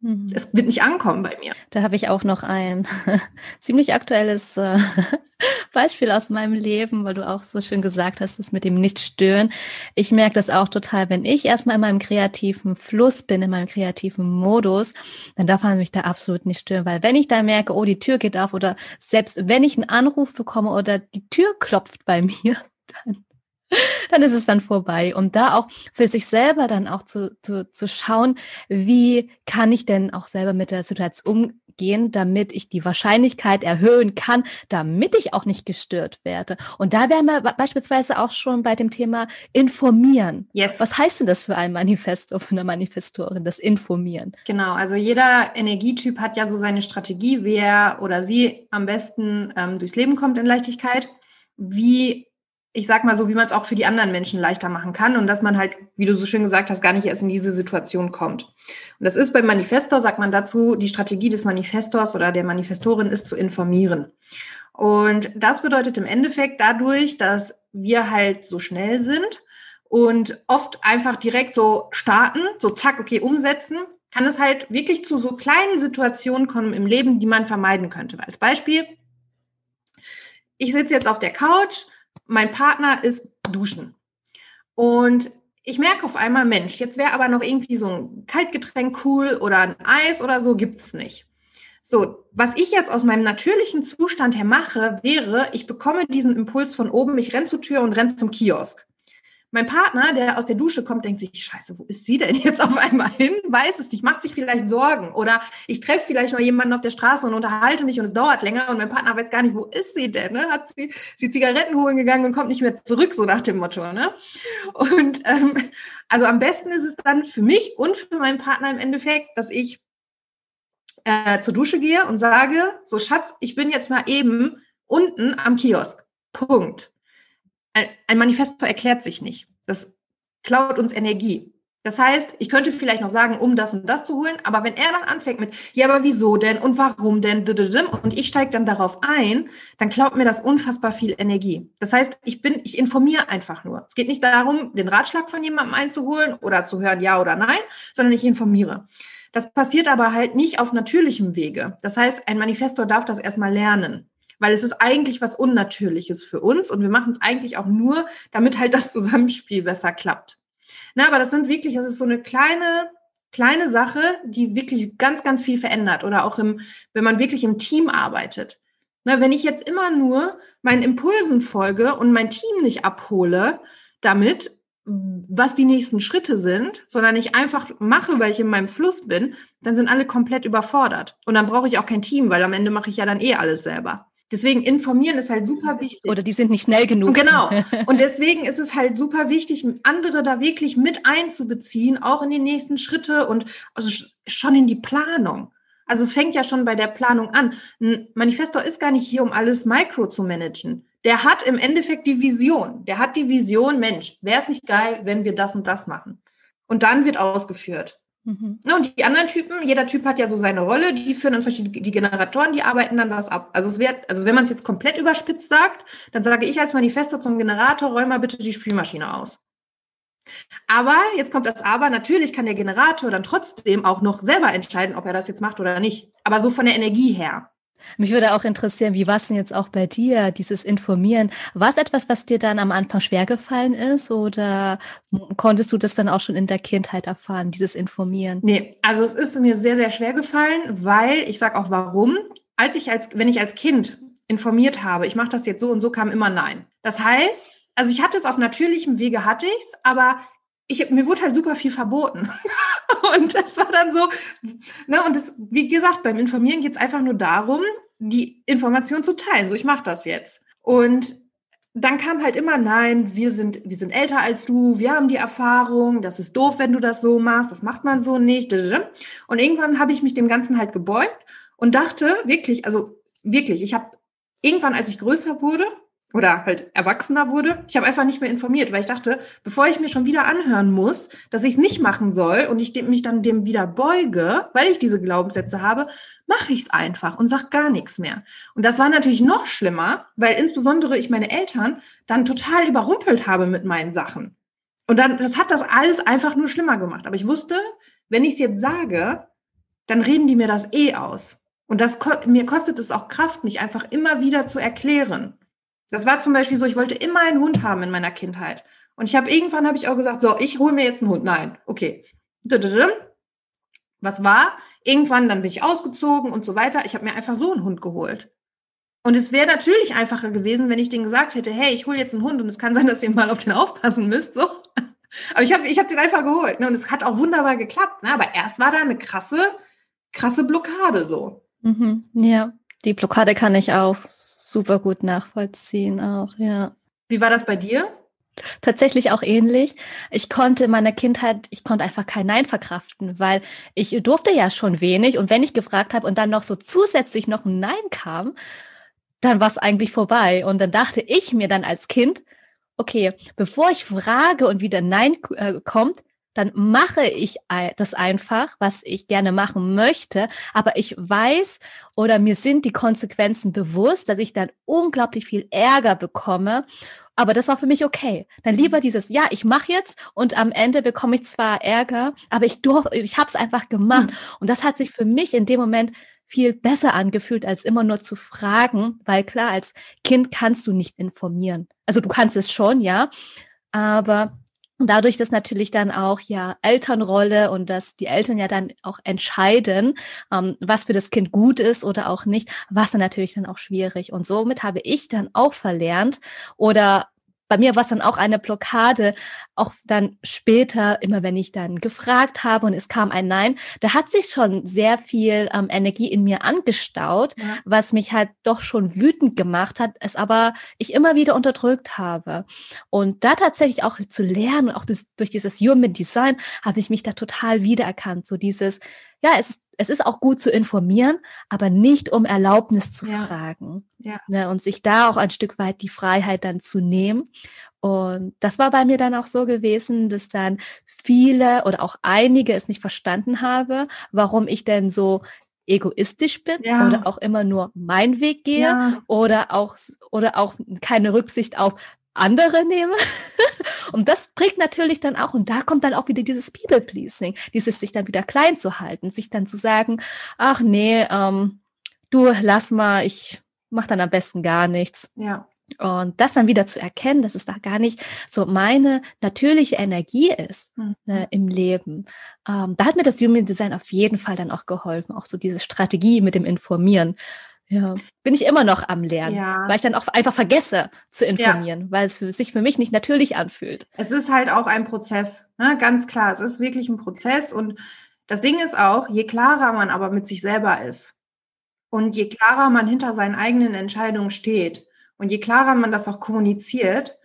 Mhm. Es wird nicht ankommen bei mir. Da habe ich auch noch ein ziemlich aktuelles äh, Beispiel aus meinem Leben, weil du auch so schön gesagt hast, das mit dem Nicht-Stören. Ich merke das auch total, wenn ich erstmal in meinem kreativen Fluss bin, in meinem kreativen Modus, dann darf man mich da absolut nicht stören, weil wenn ich da merke, oh, die Tür geht auf oder selbst wenn ich einen Anruf bekomme oder die Tür klopft bei mir, dann dann ist es dann vorbei. Und da auch für sich selber dann auch zu, zu, zu schauen, wie kann ich denn auch selber mit der Situation umgehen, damit ich die Wahrscheinlichkeit erhöhen kann, damit ich auch nicht gestört werde. Und da wären wir beispielsweise auch schon bei dem Thema informieren. Yes. Was heißt denn das für ein Manifesto, für eine Manifestorin, das Informieren? Genau, also jeder Energietyp hat ja so seine Strategie, wer oder sie am besten ähm, durchs Leben kommt in Leichtigkeit. Wie ich sag mal so, wie man es auch für die anderen Menschen leichter machen kann und dass man halt, wie du so schön gesagt hast, gar nicht erst in diese Situation kommt. Und das ist beim Manifestor, sagt man dazu, die Strategie des Manifestors oder der Manifestorin ist zu informieren. Und das bedeutet im Endeffekt dadurch, dass wir halt so schnell sind und oft einfach direkt so starten, so zack, okay, umsetzen, kann es halt wirklich zu so kleinen Situationen kommen im Leben, die man vermeiden könnte. Als Beispiel, ich sitze jetzt auf der Couch mein Partner ist duschen. Und ich merke auf einmal, Mensch, jetzt wäre aber noch irgendwie so ein Kaltgetränk cool oder ein Eis oder so, gibt es nicht. So, was ich jetzt aus meinem natürlichen Zustand her mache, wäre, ich bekomme diesen Impuls von oben, ich renne zur Tür und renne zum Kiosk. Mein Partner, der aus der Dusche kommt, denkt sich, scheiße, wo ist sie denn jetzt auf einmal hin? Weiß es nicht, macht sich vielleicht Sorgen. Oder ich treffe vielleicht noch jemanden auf der Straße und unterhalte mich und es dauert länger und mein Partner weiß gar nicht, wo ist sie denn? Ne? Hat sie, sie Zigaretten holen gegangen und kommt nicht mehr zurück, so nach dem Motto. Ne? Und ähm, also am besten ist es dann für mich und für meinen Partner im Endeffekt, dass ich äh, zur Dusche gehe und sage, so Schatz, ich bin jetzt mal eben unten am Kiosk. Punkt ein Manifesto erklärt sich nicht. Das klaut uns Energie. Das heißt, ich könnte vielleicht noch sagen, um das und das zu holen, aber wenn er dann anfängt mit, ja, aber wieso denn und warum denn, und ich steige dann darauf ein, dann klaut mir das unfassbar viel Energie. Das heißt, ich bin, ich informiere einfach nur. Es geht nicht darum, den Ratschlag von jemandem einzuholen oder zu hören, ja oder nein, sondern ich informiere. Das passiert aber halt nicht auf natürlichem Wege. Das heißt, ein Manifestor darf das erstmal lernen weil es ist eigentlich was Unnatürliches für uns und wir machen es eigentlich auch nur, damit halt das Zusammenspiel besser klappt. Na, aber das sind wirklich, das ist so eine kleine, kleine Sache, die wirklich ganz, ganz viel verändert. Oder auch im, wenn man wirklich im Team arbeitet. Na, wenn ich jetzt immer nur meinen Impulsen folge und mein Team nicht abhole, damit, was die nächsten Schritte sind, sondern ich einfach mache, weil ich in meinem Fluss bin, dann sind alle komplett überfordert. Und dann brauche ich auch kein Team, weil am Ende mache ich ja dann eh alles selber. Deswegen informieren ist halt super wichtig. Oder die sind nicht schnell genug. Genau. Und deswegen ist es halt super wichtig, andere da wirklich mit einzubeziehen, auch in die nächsten Schritte und also schon in die Planung. Also es fängt ja schon bei der Planung an. Ein Manifestor ist gar nicht hier, um alles Micro zu managen. Der hat im Endeffekt die Vision. Der hat die Vision, Mensch, wäre es nicht geil, wenn wir das und das machen. Und dann wird ausgeführt. Mhm. Und die anderen Typen, jeder Typ hat ja so seine Rolle, die führen dann zum die Generatoren, die arbeiten dann was ab. Also es wird, also wenn man es jetzt komplett überspitzt sagt, dann sage ich als Manifesto zum Generator, räum mal bitte die Spülmaschine aus. Aber jetzt kommt das Aber, natürlich kann der Generator dann trotzdem auch noch selber entscheiden, ob er das jetzt macht oder nicht. Aber so von der Energie her. Mich würde auch interessieren, wie war es denn jetzt auch bei dir, dieses Informieren? War es etwas, was dir dann am Anfang schwer gefallen ist oder konntest du das dann auch schon in der Kindheit erfahren, dieses Informieren? Nee, also es ist mir sehr, sehr schwer gefallen, weil ich sage auch warum. Als ich als, wenn ich als Kind informiert habe, ich mache das jetzt so und so, kam immer Nein. Das heißt, also ich hatte es auf natürlichem Wege, hatte ich es, aber ich, mir wurde halt super viel verboten. und das war dann so, ne, und das, wie gesagt, beim Informieren geht es einfach nur darum, die Information zu teilen. So, ich mache das jetzt. Und dann kam halt immer, nein, wir sind, wir sind älter als du, wir haben die Erfahrung, das ist doof, wenn du das so machst, das macht man so nicht. Und irgendwann habe ich mich dem Ganzen halt gebeugt und dachte wirklich, also wirklich, ich habe irgendwann, als ich größer wurde, oder halt erwachsener wurde. Ich habe einfach nicht mehr informiert, weil ich dachte, bevor ich mir schon wieder anhören muss, dass ich es nicht machen soll und ich mich dann dem wieder beuge, weil ich diese Glaubenssätze habe, mache ich es einfach und sag gar nichts mehr. Und das war natürlich noch schlimmer, weil insbesondere ich meine Eltern dann total überrumpelt habe mit meinen Sachen. Und dann, das hat das alles einfach nur schlimmer gemacht. Aber ich wusste, wenn ich es jetzt sage, dann reden die mir das eh aus. Und das mir kostet es auch Kraft, mich einfach immer wieder zu erklären. Das war zum Beispiel so, ich wollte immer einen Hund haben in meiner Kindheit. Und ich habe irgendwann habe ich auch gesagt, so, ich hole mir jetzt einen Hund. Nein, okay. Was war? Irgendwann, dann bin ich ausgezogen und so weiter. Ich habe mir einfach so einen Hund geholt. Und es wäre natürlich einfacher gewesen, wenn ich denen gesagt hätte, hey, ich hole jetzt einen Hund und es kann sein, dass ihr mal auf den aufpassen müsst. So. Aber ich habe ich hab den einfach geholt. Ne? Und es hat auch wunderbar geklappt. Ne? Aber erst war da eine krasse, krasse Blockade so. Mhm, ja, die Blockade kann ich auch super gut nachvollziehen auch, ja. Wie war das bei dir? Tatsächlich auch ähnlich. Ich konnte in meiner Kindheit, ich konnte einfach kein Nein verkraften, weil ich durfte ja schon wenig und wenn ich gefragt habe und dann noch so zusätzlich noch ein Nein kam, dann war es eigentlich vorbei. Und dann dachte ich mir dann als Kind, okay, bevor ich frage und wieder Nein äh, kommt, dann mache ich das einfach, was ich gerne machen möchte, aber ich weiß oder mir sind die Konsequenzen bewusst, dass ich dann unglaublich viel Ärger bekomme. Aber das war für mich okay. Dann mhm. lieber dieses, ja, ich mache jetzt und am Ende bekomme ich zwar Ärger, aber ich durfte, ich habe es einfach gemacht. Mhm. Und das hat sich für mich in dem Moment viel besser angefühlt, als immer nur zu fragen, weil klar, als Kind kannst du nicht informieren. Also du kannst es schon, ja, aber und dadurch, dass natürlich dann auch ja Elternrolle und dass die Eltern ja dann auch entscheiden, ähm, was für das Kind gut ist oder auch nicht, war es dann natürlich dann auch schwierig. Und somit habe ich dann auch verlernt oder bei mir war es dann auch eine Blockade, auch dann später, immer wenn ich dann gefragt habe und es kam ein Nein, da hat sich schon sehr viel ähm, Energie in mir angestaut, ja. was mich halt doch schon wütend gemacht hat, es aber ich immer wieder unterdrückt habe. Und da tatsächlich auch zu lernen, auch durch, durch dieses Human Design, habe ich mich da total wiedererkannt. So dieses, ja, es ist, es ist auch gut zu informieren, aber nicht um Erlaubnis zu ja. fragen. Ja. Ne, und sich da auch ein Stück weit die Freiheit dann zu nehmen. Und das war bei mir dann auch so gewesen, dass dann viele oder auch einige es nicht verstanden habe, warum ich denn so egoistisch bin ja. oder auch immer nur mein Weg gehe ja. oder auch oder auch keine Rücksicht auf andere nehme. und das prägt natürlich dann auch, und da kommt dann auch wieder dieses People-Pleasing, dieses sich dann wieder klein zu halten, sich dann zu sagen, ach nee, ähm, du lass mal, ich mach dann am besten gar nichts. Ja. Und das dann wieder zu erkennen, dass es da gar nicht so meine natürliche Energie ist mhm. ne, im Leben. Ähm, da hat mir das Human Design auf jeden Fall dann auch geholfen, auch so diese Strategie mit dem Informieren. Ja, bin ich immer noch am Lernen, ja. weil ich dann auch einfach vergesse zu informieren, ja. weil es für, sich für mich nicht natürlich anfühlt. Es ist halt auch ein Prozess, ne? ganz klar. Es ist wirklich ein Prozess und das Ding ist auch, je klarer man aber mit sich selber ist und je klarer man hinter seinen eigenen Entscheidungen steht und je klarer man das auch kommuniziert,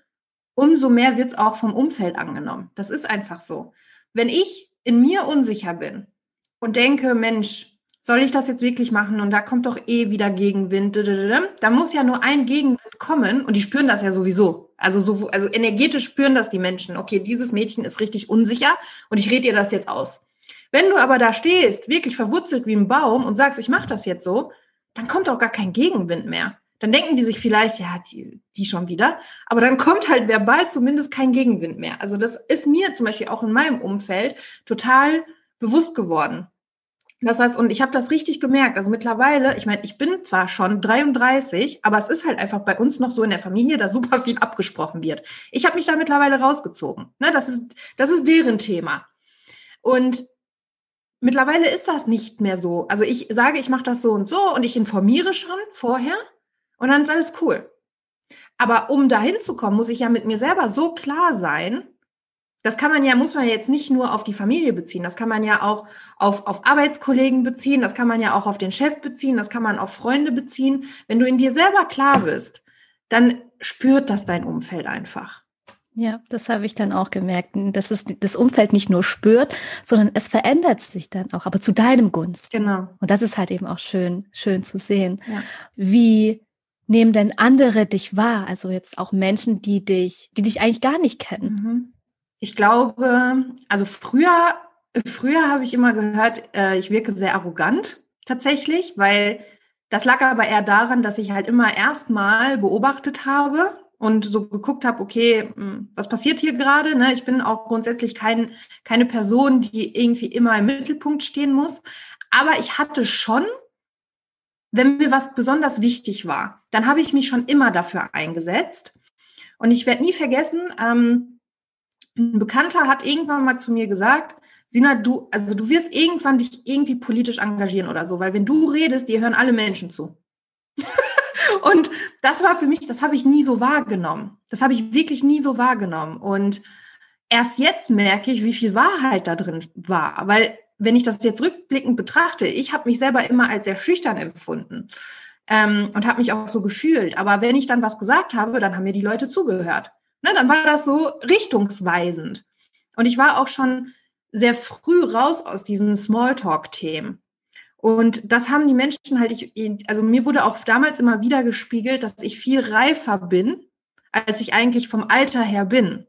umso mehr wird es auch vom Umfeld angenommen. Das ist einfach so. Wenn ich in mir unsicher bin und denke, Mensch, soll ich das jetzt wirklich machen? Und da kommt doch eh wieder Gegenwind. Da muss ja nur ein Gegenwind kommen und die spüren das ja sowieso. Also so, also energetisch spüren das die Menschen. Okay, dieses Mädchen ist richtig unsicher und ich rede ihr das jetzt aus. Wenn du aber da stehst, wirklich verwurzelt wie ein Baum und sagst, ich mache das jetzt so, dann kommt auch gar kein Gegenwind mehr. Dann denken die sich vielleicht, ja, die, die schon wieder. Aber dann kommt halt verbal zumindest kein Gegenwind mehr. Also das ist mir zum Beispiel auch in meinem Umfeld total bewusst geworden. Das heißt, und ich habe das richtig gemerkt. Also mittlerweile, ich meine, ich bin zwar schon 33, aber es ist halt einfach bei uns noch so in der Familie, dass super viel abgesprochen wird. Ich habe mich da mittlerweile rausgezogen. Ne, das, ist, das ist deren Thema. Und mittlerweile ist das nicht mehr so. Also ich sage, ich mache das so und so und ich informiere schon vorher und dann ist alles cool. Aber um dahin zu kommen, muss ich ja mit mir selber so klar sein, das kann man ja, muss man jetzt nicht nur auf die Familie beziehen, das kann man ja auch auf, auf Arbeitskollegen beziehen, das kann man ja auch auf den Chef beziehen, das kann man auf Freunde beziehen. Wenn du in dir selber klar bist, dann spürt das dein Umfeld einfach. Ja, das habe ich dann auch gemerkt, dass es das Umfeld nicht nur spürt, sondern es verändert sich dann auch, aber zu deinem Gunst. Genau. Und das ist halt eben auch schön, schön zu sehen. Ja. Wie nehmen denn andere dich wahr? Also jetzt auch Menschen, die dich, die dich eigentlich gar nicht kennen. Mhm. Ich glaube, also früher, früher habe ich immer gehört, äh, ich wirke sehr arrogant tatsächlich, weil das lag aber eher daran, dass ich halt immer erstmal beobachtet habe und so geguckt habe, okay, hm, was passiert hier gerade? Ne? Ich bin auch grundsätzlich kein, keine Person, die irgendwie immer im Mittelpunkt stehen muss. Aber ich hatte schon, wenn mir was besonders wichtig war, dann habe ich mich schon immer dafür eingesetzt. Und ich werde nie vergessen, ähm, ein Bekannter hat irgendwann mal zu mir gesagt, Sina, du, also du wirst irgendwann dich irgendwie politisch engagieren oder so, weil wenn du redest, dir hören alle Menschen zu. und das war für mich, das habe ich nie so wahrgenommen. Das habe ich wirklich nie so wahrgenommen. Und erst jetzt merke ich, wie viel Wahrheit da drin war. Weil wenn ich das jetzt rückblickend betrachte, ich habe mich selber immer als sehr schüchtern empfunden ähm, und habe mich auch so gefühlt. Aber wenn ich dann was gesagt habe, dann haben mir die Leute zugehört. Ne, dann war das so richtungsweisend. Und ich war auch schon sehr früh raus aus diesen Smalltalk-Themen. Und das haben die Menschen halt, ich, also mir wurde auch damals immer wieder gespiegelt, dass ich viel reifer bin, als ich eigentlich vom Alter her bin.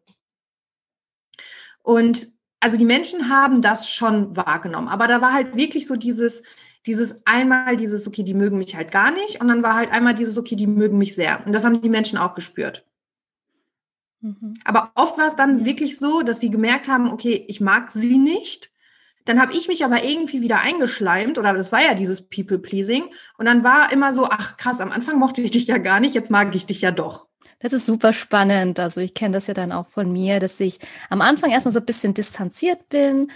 Und also die Menschen haben das schon wahrgenommen, aber da war halt wirklich so dieses, dieses einmal dieses, okay, die mögen mich halt gar nicht, und dann war halt einmal dieses, okay, die mögen mich sehr. Und das haben die Menschen auch gespürt. Mhm. Aber oft war es dann ja. wirklich so, dass die gemerkt haben, okay, ich mag sie nicht. Dann habe ich mich aber irgendwie wieder eingeschleimt oder das war ja dieses People-Pleasing. Und dann war immer so, ach krass, am Anfang mochte ich dich ja gar nicht, jetzt mag ich dich ja doch. Das ist super spannend. Also ich kenne das ja dann auch von mir, dass ich am Anfang erstmal so ein bisschen distanziert bin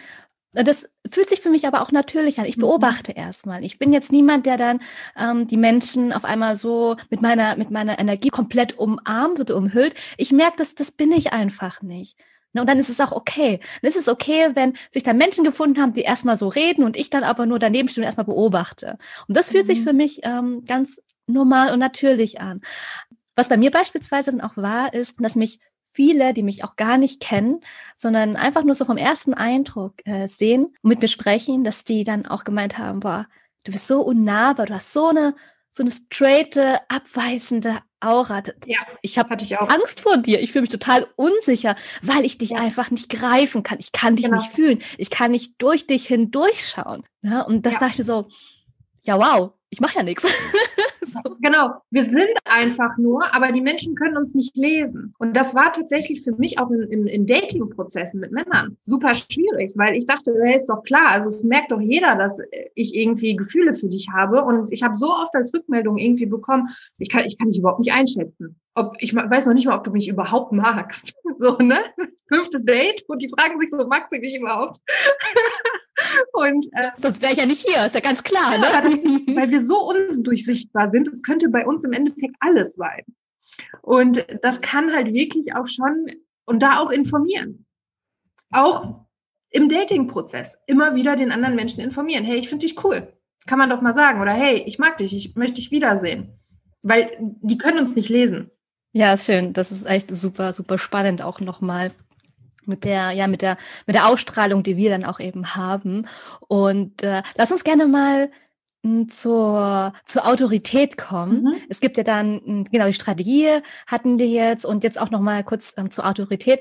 das fühlt sich für mich aber auch natürlich an. Ich mhm. beobachte erstmal. Ich bin jetzt niemand, der dann ähm, die Menschen auf einmal so mit meiner, mit meiner Energie komplett umarmt oder umhüllt. Ich merke, dass das bin ich einfach nicht. Ne, und dann ist es auch okay. Dann ist es okay, wenn sich da Menschen gefunden haben, die erstmal so reden und ich dann aber nur daneben stehe und erstmal beobachte. Und das fühlt mhm. sich für mich ähm, ganz normal und natürlich an. Was bei mir beispielsweise dann auch war, ist, dass mich viele, die mich auch gar nicht kennen, sondern einfach nur so vom ersten Eindruck äh, sehen und mit mir sprechen, dass die dann auch gemeint haben, boah, du bist so unnahbar, du hast so eine, so eine straighte, abweisende Aura. Ja, ich habe Angst vor dir. Ich fühle mich total unsicher, weil ich dich ja. einfach nicht greifen kann. Ich kann dich genau. nicht fühlen. Ich kann nicht durch dich hindurchschauen. Ja, und das ja. dachte ich so, ja, wow, ich mache ja nichts. Genau, wir sind einfach nur, aber die Menschen können uns nicht lesen. Und das war tatsächlich für mich auch in, in, in Dating-Prozessen mit Männern super schwierig, weil ich dachte, hey, ist doch klar, also es merkt doch jeder, dass ich irgendwie Gefühle für dich habe. Und ich habe so oft als Rückmeldung irgendwie bekommen, ich kann, ich kann dich überhaupt nicht einschätzen. Ob, ich weiß noch nicht mal, ob du mich überhaupt magst. So, ne? Fünftes Date und die fragen sich so, magst du mich überhaupt? Und, äh, Sonst wäre ich ja nicht hier, ist ja ganz klar. Ja, ne? Weil wir so undurchsichtbar sind, es könnte bei uns im Endeffekt alles sein. Und das kann halt wirklich auch schon und da auch informieren. Auch im Dating-Prozess immer wieder den anderen Menschen informieren. Hey, ich finde dich cool. Kann man doch mal sagen. Oder hey, ich mag dich, ich möchte dich wiedersehen. Weil die können uns nicht lesen. Ja, ist schön. Das ist echt super, super spannend auch nochmal mit der, ja, mit der, mit der Ausstrahlung, die wir dann auch eben haben. Und äh, lass uns gerne mal hm, zur, zur Autorität kommen. Mhm. Es gibt ja dann, hm, genau, die Strategie hatten wir jetzt und jetzt auch nochmal kurz ähm, zur Autorität.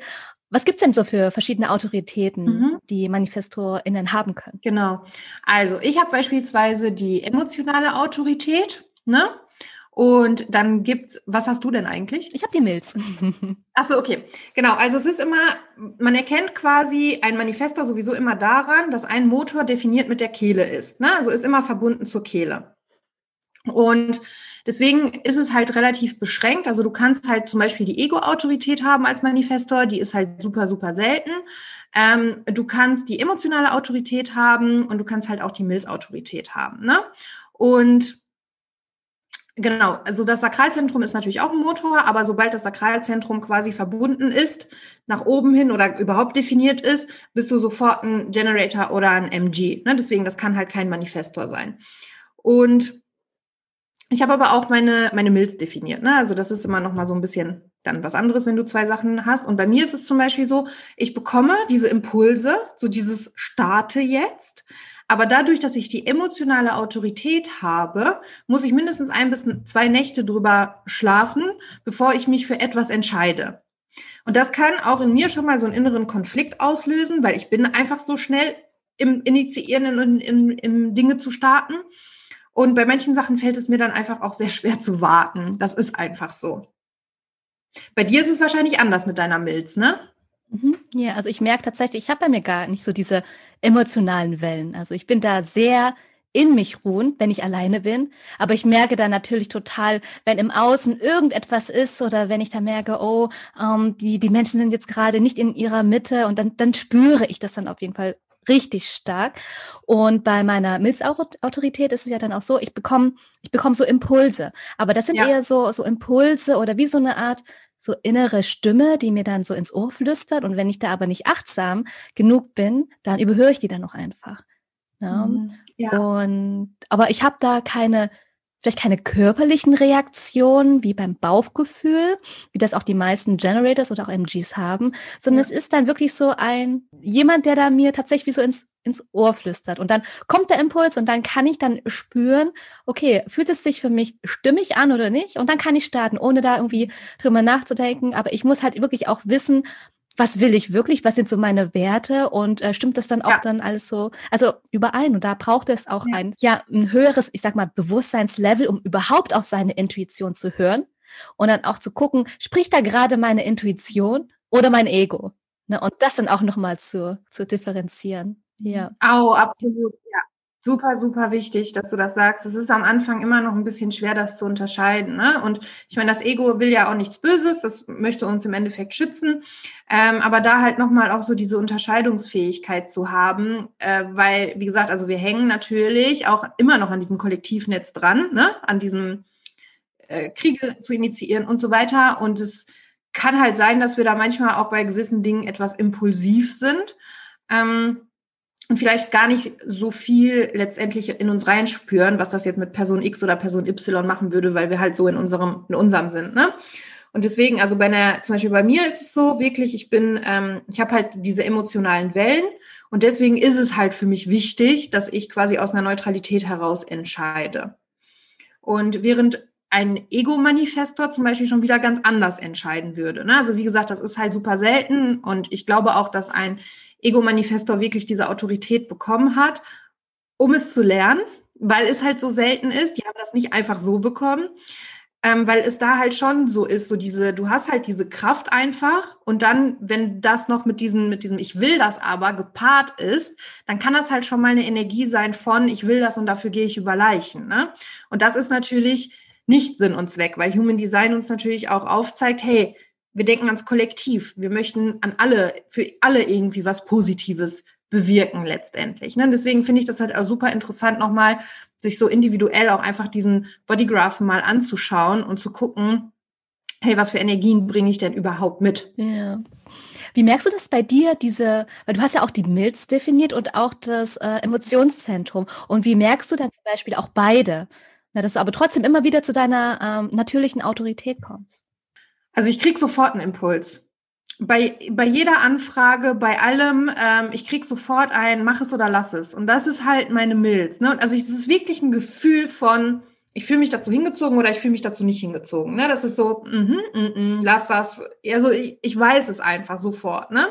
Was gibt's denn so für verschiedene Autoritäten, mhm. die ManifestorInnen haben können? Genau. Also ich habe beispielsweise die emotionale Autorität, ne? Und dann gibt's, was hast du denn eigentlich? Ich habe die Milz. Ach so, okay. Genau, also es ist immer, man erkennt quasi ein Manifester sowieso immer daran, dass ein Motor definiert mit der Kehle ist. Ne? Also ist immer verbunden zur Kehle. Und deswegen ist es halt relativ beschränkt. Also du kannst halt zum Beispiel die Ego-Autorität haben als Manifestor, die ist halt super, super selten. Ähm, du kannst die emotionale Autorität haben und du kannst halt auch die Milz-Autorität haben. Ne? Und Genau, also das Sakralzentrum ist natürlich auch ein Motor, aber sobald das Sakralzentrum quasi verbunden ist, nach oben hin oder überhaupt definiert ist, bist du sofort ein Generator oder ein MG. Ne? Deswegen, das kann halt kein Manifestor sein. Und ich habe aber auch meine, meine Milz definiert. Ne? Also das ist immer noch mal so ein bisschen dann was anderes, wenn du zwei Sachen hast. Und bei mir ist es zum Beispiel so, ich bekomme diese Impulse, so dieses Starte jetzt. Aber dadurch, dass ich die emotionale Autorität habe, muss ich mindestens ein bis zwei Nächte drüber schlafen, bevor ich mich für etwas entscheide. Und das kann auch in mir schon mal so einen inneren Konflikt auslösen, weil ich bin einfach so schnell im Initiieren und im, im Dinge zu starten. Und bei manchen Sachen fällt es mir dann einfach auch sehr schwer zu warten. Das ist einfach so. Bei dir ist es wahrscheinlich anders mit deiner Milz, ne? Mhm. Ja, also ich merke tatsächlich, ich habe bei mir gar nicht so diese emotionalen Wellen. Also ich bin da sehr in mich ruhend, wenn ich alleine bin. Aber ich merke dann natürlich total, wenn im Außen irgendetwas ist oder wenn ich da merke, oh, ähm, die, die Menschen sind jetzt gerade nicht in ihrer Mitte und dann, dann spüre ich das dann auf jeden Fall richtig stark. Und bei meiner Milzautorität ist es ja dann auch so, ich bekomme, ich bekomme so Impulse. Aber das sind ja. eher so, so Impulse oder wie so eine Art so innere Stimme, die mir dann so ins Ohr flüstert. Und wenn ich da aber nicht achtsam genug bin, dann überhöre ich die dann noch einfach. Ja. Mhm. ja. Und aber ich habe da keine vielleicht keine körperlichen Reaktionen wie beim Bauchgefühl, wie das auch die meisten Generators oder auch MGs haben, sondern ja. es ist dann wirklich so ein jemand, der da mir tatsächlich wie so ins ins Ohr flüstert. Und dann kommt der Impuls und dann kann ich dann spüren, okay, fühlt es sich für mich stimmig an oder nicht? Und dann kann ich starten, ohne da irgendwie drüber nachzudenken, aber ich muss halt wirklich auch wissen, was will ich wirklich, was sind so meine Werte und äh, stimmt das dann auch ja. dann alles so, also überein und da braucht es auch ja. ein, ja, ein höheres, ich sag mal, Bewusstseinslevel, um überhaupt auf seine Intuition zu hören und dann auch zu gucken, spricht da gerade meine Intuition oder mein Ego? Ne? Und das dann auch nochmal zu, zu differenzieren. Ja. Oh, absolut, ja super, super wichtig, dass du das sagst. Es ist am Anfang immer noch ein bisschen schwer, das zu unterscheiden. Ne? Und ich meine, das Ego will ja auch nichts Böses, das möchte uns im Endeffekt schützen. Ähm, aber da halt nochmal auch so diese Unterscheidungsfähigkeit zu haben, äh, weil, wie gesagt, also wir hängen natürlich auch immer noch an diesem Kollektivnetz dran, ne? an diesem äh, Kriege zu initiieren und so weiter. Und es kann halt sein, dass wir da manchmal auch bei gewissen Dingen etwas impulsiv sind. Ähm, und vielleicht gar nicht so viel letztendlich in uns reinspüren, was das jetzt mit Person X oder Person Y machen würde, weil wir halt so in unserem, in unserem sind. Ne? Und deswegen, also bei einer, zum Beispiel bei mir ist es so wirklich, ich bin, ähm, ich habe halt diese emotionalen Wellen und deswegen ist es halt für mich wichtig, dass ich quasi aus einer Neutralität heraus entscheide. Und während ein Ego-Manifestor zum Beispiel schon wieder ganz anders entscheiden würde. Ne? Also wie gesagt, das ist halt super selten und ich glaube auch, dass ein Ego-Manifestor wirklich diese Autorität bekommen hat, um es zu lernen. weil es halt so selten ist. Die haben das nicht einfach so bekommen ähm, weil es da halt schon so ist, so diese, du hast halt diese Kraft einfach und dann, wenn das noch mit diesem, mit diesem Ich will das aber gepaart ist, dann kann das halt schon mal eine Energie sein von Ich will das und dafür gehe ich über Leichen. Ne? Und das ist natürlich nicht Sinn und Zweck, weil Human Design uns natürlich auch aufzeigt, hey, wir denken ans Kollektiv. Wir möchten an alle, für alle irgendwie was Positives bewirken letztendlich. Ne? Deswegen finde ich das halt auch super interessant, nochmal sich so individuell auch einfach diesen Bodygraph mal anzuschauen und zu gucken, hey, was für Energien bringe ich denn überhaupt mit? Ja. Wie merkst du das bei dir, diese, weil du hast ja auch die Milz definiert und auch das äh, Emotionszentrum. Und wie merkst du dann zum Beispiel auch beide? Na, dass du aber trotzdem immer wieder zu deiner ähm, natürlichen Autorität kommst. Also ich krieg sofort einen Impuls bei, bei jeder Anfrage, bei allem, ähm, ich krieg sofort ein, mach es oder lass es. Und das ist halt meine Milz. Ne? Also es ist wirklich ein Gefühl von, ich fühle mich dazu hingezogen oder ich fühle mich dazu nicht hingezogen. Ne? Das ist so, mm -hmm, mm lass das. Also ich, ich weiß es einfach sofort. Ne?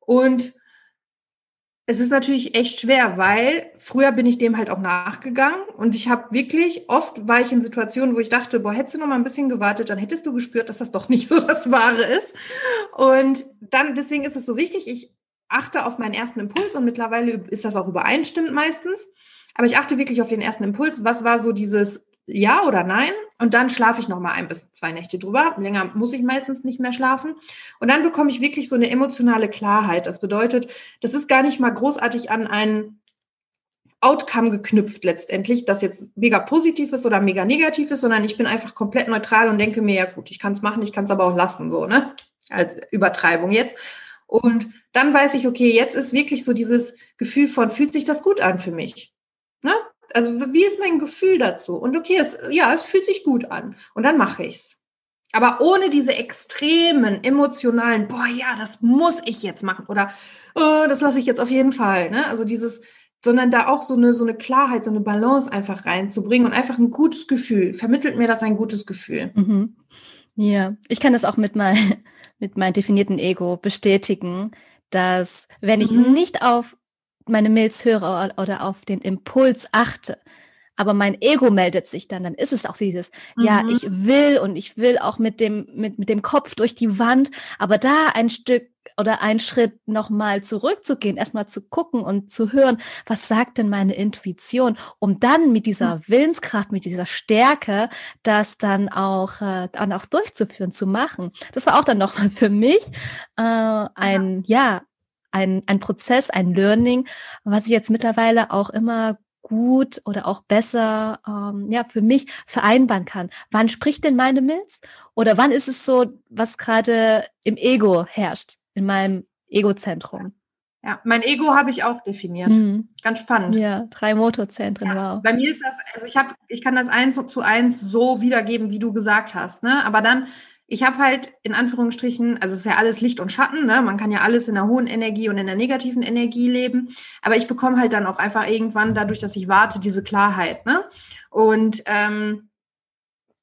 Und es ist natürlich echt schwer, weil früher bin ich dem halt auch nachgegangen und ich habe wirklich, oft war ich in Situationen, wo ich dachte, boah, hättest du noch mal ein bisschen gewartet, dann hättest du gespürt, dass das doch nicht so das Wahre ist. Und dann, deswegen ist es so wichtig, ich achte auf meinen ersten Impuls und mittlerweile ist das auch übereinstimmend meistens. Aber ich achte wirklich auf den ersten Impuls. Was war so dieses ja oder nein und dann schlafe ich noch mal ein bis zwei Nächte drüber. Länger muss ich meistens nicht mehr schlafen und dann bekomme ich wirklich so eine emotionale Klarheit. Das bedeutet, das ist gar nicht mal großartig an einen Outcome geknüpft letztendlich, das jetzt mega positiv ist oder mega negativ ist, sondern ich bin einfach komplett neutral und denke mir, ja gut, ich kann es machen, ich kann es aber auch lassen, so, ne? Als Übertreibung jetzt. Und dann weiß ich, okay, jetzt ist wirklich so dieses Gefühl von, fühlt sich das gut an für mich? Also wie ist mein Gefühl dazu? Und okay, es, ja, es fühlt sich gut an. Und dann mache ich's. Aber ohne diese extremen emotionalen, boah, ja, das muss ich jetzt machen oder oh, das lasse ich jetzt auf jeden Fall. Ne? Also dieses, sondern da auch so eine, so eine Klarheit, so eine Balance einfach reinzubringen und einfach ein gutes Gefühl. Vermittelt mir das ein gutes Gefühl. Mhm. Ja, ich kann das auch mit, mein, mit meinem definierten Ego bestätigen, dass wenn ich mhm. nicht auf meine Mails höre oder auf den Impuls achte, aber mein Ego meldet sich dann, dann ist es auch dieses, mhm. ja, ich will und ich will auch mit dem, mit, mit dem Kopf durch die Wand, aber da ein Stück oder einen Schritt nochmal zurückzugehen, erstmal zu gucken und zu hören, was sagt denn meine Intuition, um dann mit dieser. Willenskraft, mit dieser Stärke, das dann auch, äh, dann auch durchzuführen, zu machen. Das war auch dann nochmal für mich äh, ein, ja, ja ein, ein Prozess, ein Learning, was ich jetzt mittlerweile auch immer gut oder auch besser ähm, ja für mich vereinbaren kann. Wann spricht denn meine Milz? Oder wann ist es so, was gerade im Ego herrscht, in meinem Egozentrum? Ja, mein Ego habe ich auch definiert. Mhm. Ganz spannend. Ja, drei Motorzentren, ja, wow. Bei mir ist das, also ich habe, ich kann das eins zu eins so wiedergeben, wie du gesagt hast, ne? Aber dann ich habe halt in Anführungsstrichen, also es ist ja alles Licht und Schatten, ne? man kann ja alles in der hohen Energie und in der negativen Energie leben, aber ich bekomme halt dann auch einfach irgendwann dadurch, dass ich warte, diese Klarheit. Ne? Und ähm,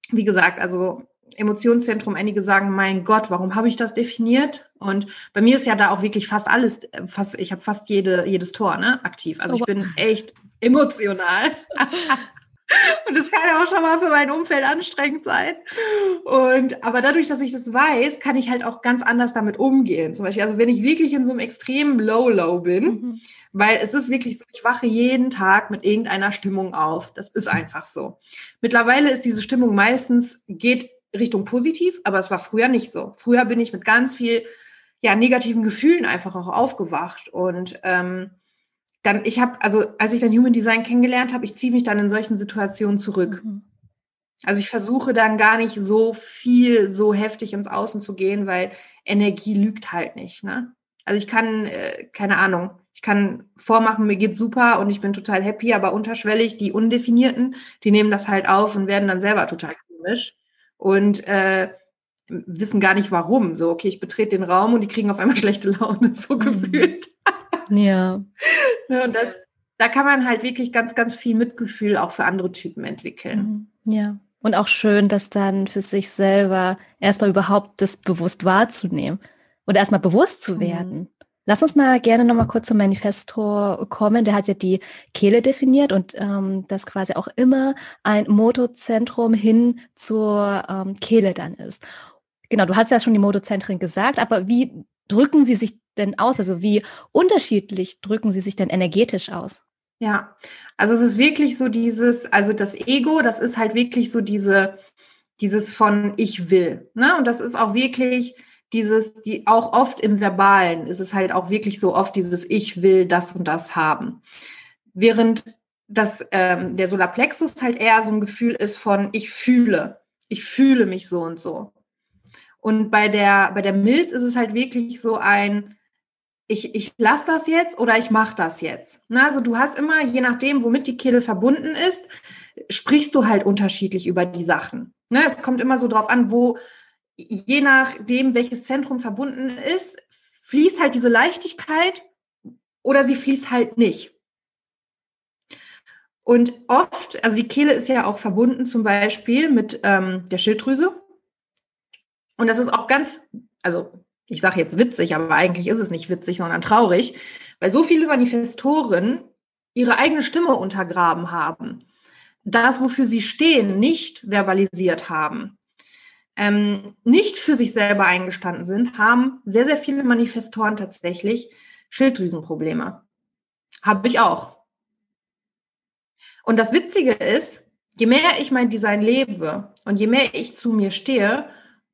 wie gesagt, also Emotionszentrum, einige sagen, mein Gott, warum habe ich das definiert? Und bei mir ist ja da auch wirklich fast alles, fast, ich habe fast jede, jedes Tor ne, aktiv. Also ich bin echt emotional. Und das kann ja auch schon mal für mein Umfeld anstrengend sein. Und aber dadurch, dass ich das weiß, kann ich halt auch ganz anders damit umgehen. Zum Beispiel, also wenn ich wirklich in so einem extremen Low-Low bin, mhm. weil es ist wirklich so, ich wache jeden Tag mit irgendeiner Stimmung auf. Das ist einfach so. Mittlerweile ist diese Stimmung meistens, geht Richtung positiv, aber es war früher nicht so. Früher bin ich mit ganz viel ja, negativen Gefühlen einfach auch aufgewacht. Und ähm, dann, ich habe, also als ich dann Human Design kennengelernt habe, ich ziehe mich dann in solchen Situationen zurück. Mhm. Also ich versuche dann gar nicht so viel, so heftig ins Außen zu gehen, weil Energie lügt halt nicht. Ne? Also ich kann, äh, keine Ahnung, ich kann vormachen, mir geht's super und ich bin total happy, aber unterschwellig, die Undefinierten, die nehmen das halt auf und werden dann selber total komisch und äh, wissen gar nicht warum. So, okay, ich betrete den Raum und die kriegen auf einmal schlechte Laune, so mhm. gefühlt. Ja. Ne, und das, da kann man halt wirklich ganz, ganz viel Mitgefühl auch für andere Typen entwickeln. Mhm. Ja. Und auch schön, das dann für sich selber erstmal überhaupt das bewusst wahrzunehmen und erstmal bewusst zu mhm. werden. Lass uns mal gerne nochmal kurz zum Manifestor kommen. Der hat ja die Kehle definiert und ähm, das quasi auch immer ein Motozentrum hin zur ähm, Kehle dann ist. Genau, du hast ja schon die Motozentren gesagt, aber wie drücken sie sich denn aus? Also wie unterschiedlich drücken sie sich denn energetisch aus? Ja, also es ist wirklich so dieses, also das Ego, das ist halt wirklich so diese, dieses von ich will. Ne? Und das ist auch wirklich dieses, die auch oft im Verbalen ist es halt auch wirklich so oft dieses Ich will das und das haben. Während das, ähm, der Solarplexus halt eher so ein Gefühl ist von ich fühle, ich fühle mich so und so. Und bei der, bei der Milz ist es halt wirklich so ein, ich, ich lasse das jetzt oder ich mache das jetzt. Na, also du hast immer, je nachdem, womit die Kehle verbunden ist, sprichst du halt unterschiedlich über die Sachen. Ne, es kommt immer so drauf an, wo, je nachdem, welches Zentrum verbunden ist, fließt halt diese Leichtigkeit oder sie fließt halt nicht. Und oft, also die Kehle ist ja auch verbunden zum Beispiel mit ähm, der Schilddrüse. Und das ist auch ganz, also ich sage jetzt witzig, aber eigentlich ist es nicht witzig, sondern traurig, weil so viele Manifestoren ihre eigene Stimme untergraben haben. Das, wofür sie stehen, nicht verbalisiert haben ähm, nicht für sich selber eingestanden sind, haben sehr, sehr viele Manifestoren tatsächlich Schilddrüsenprobleme. Habe ich auch. Und das Witzige ist, je mehr ich mein Design lebe und je mehr ich zu mir stehe,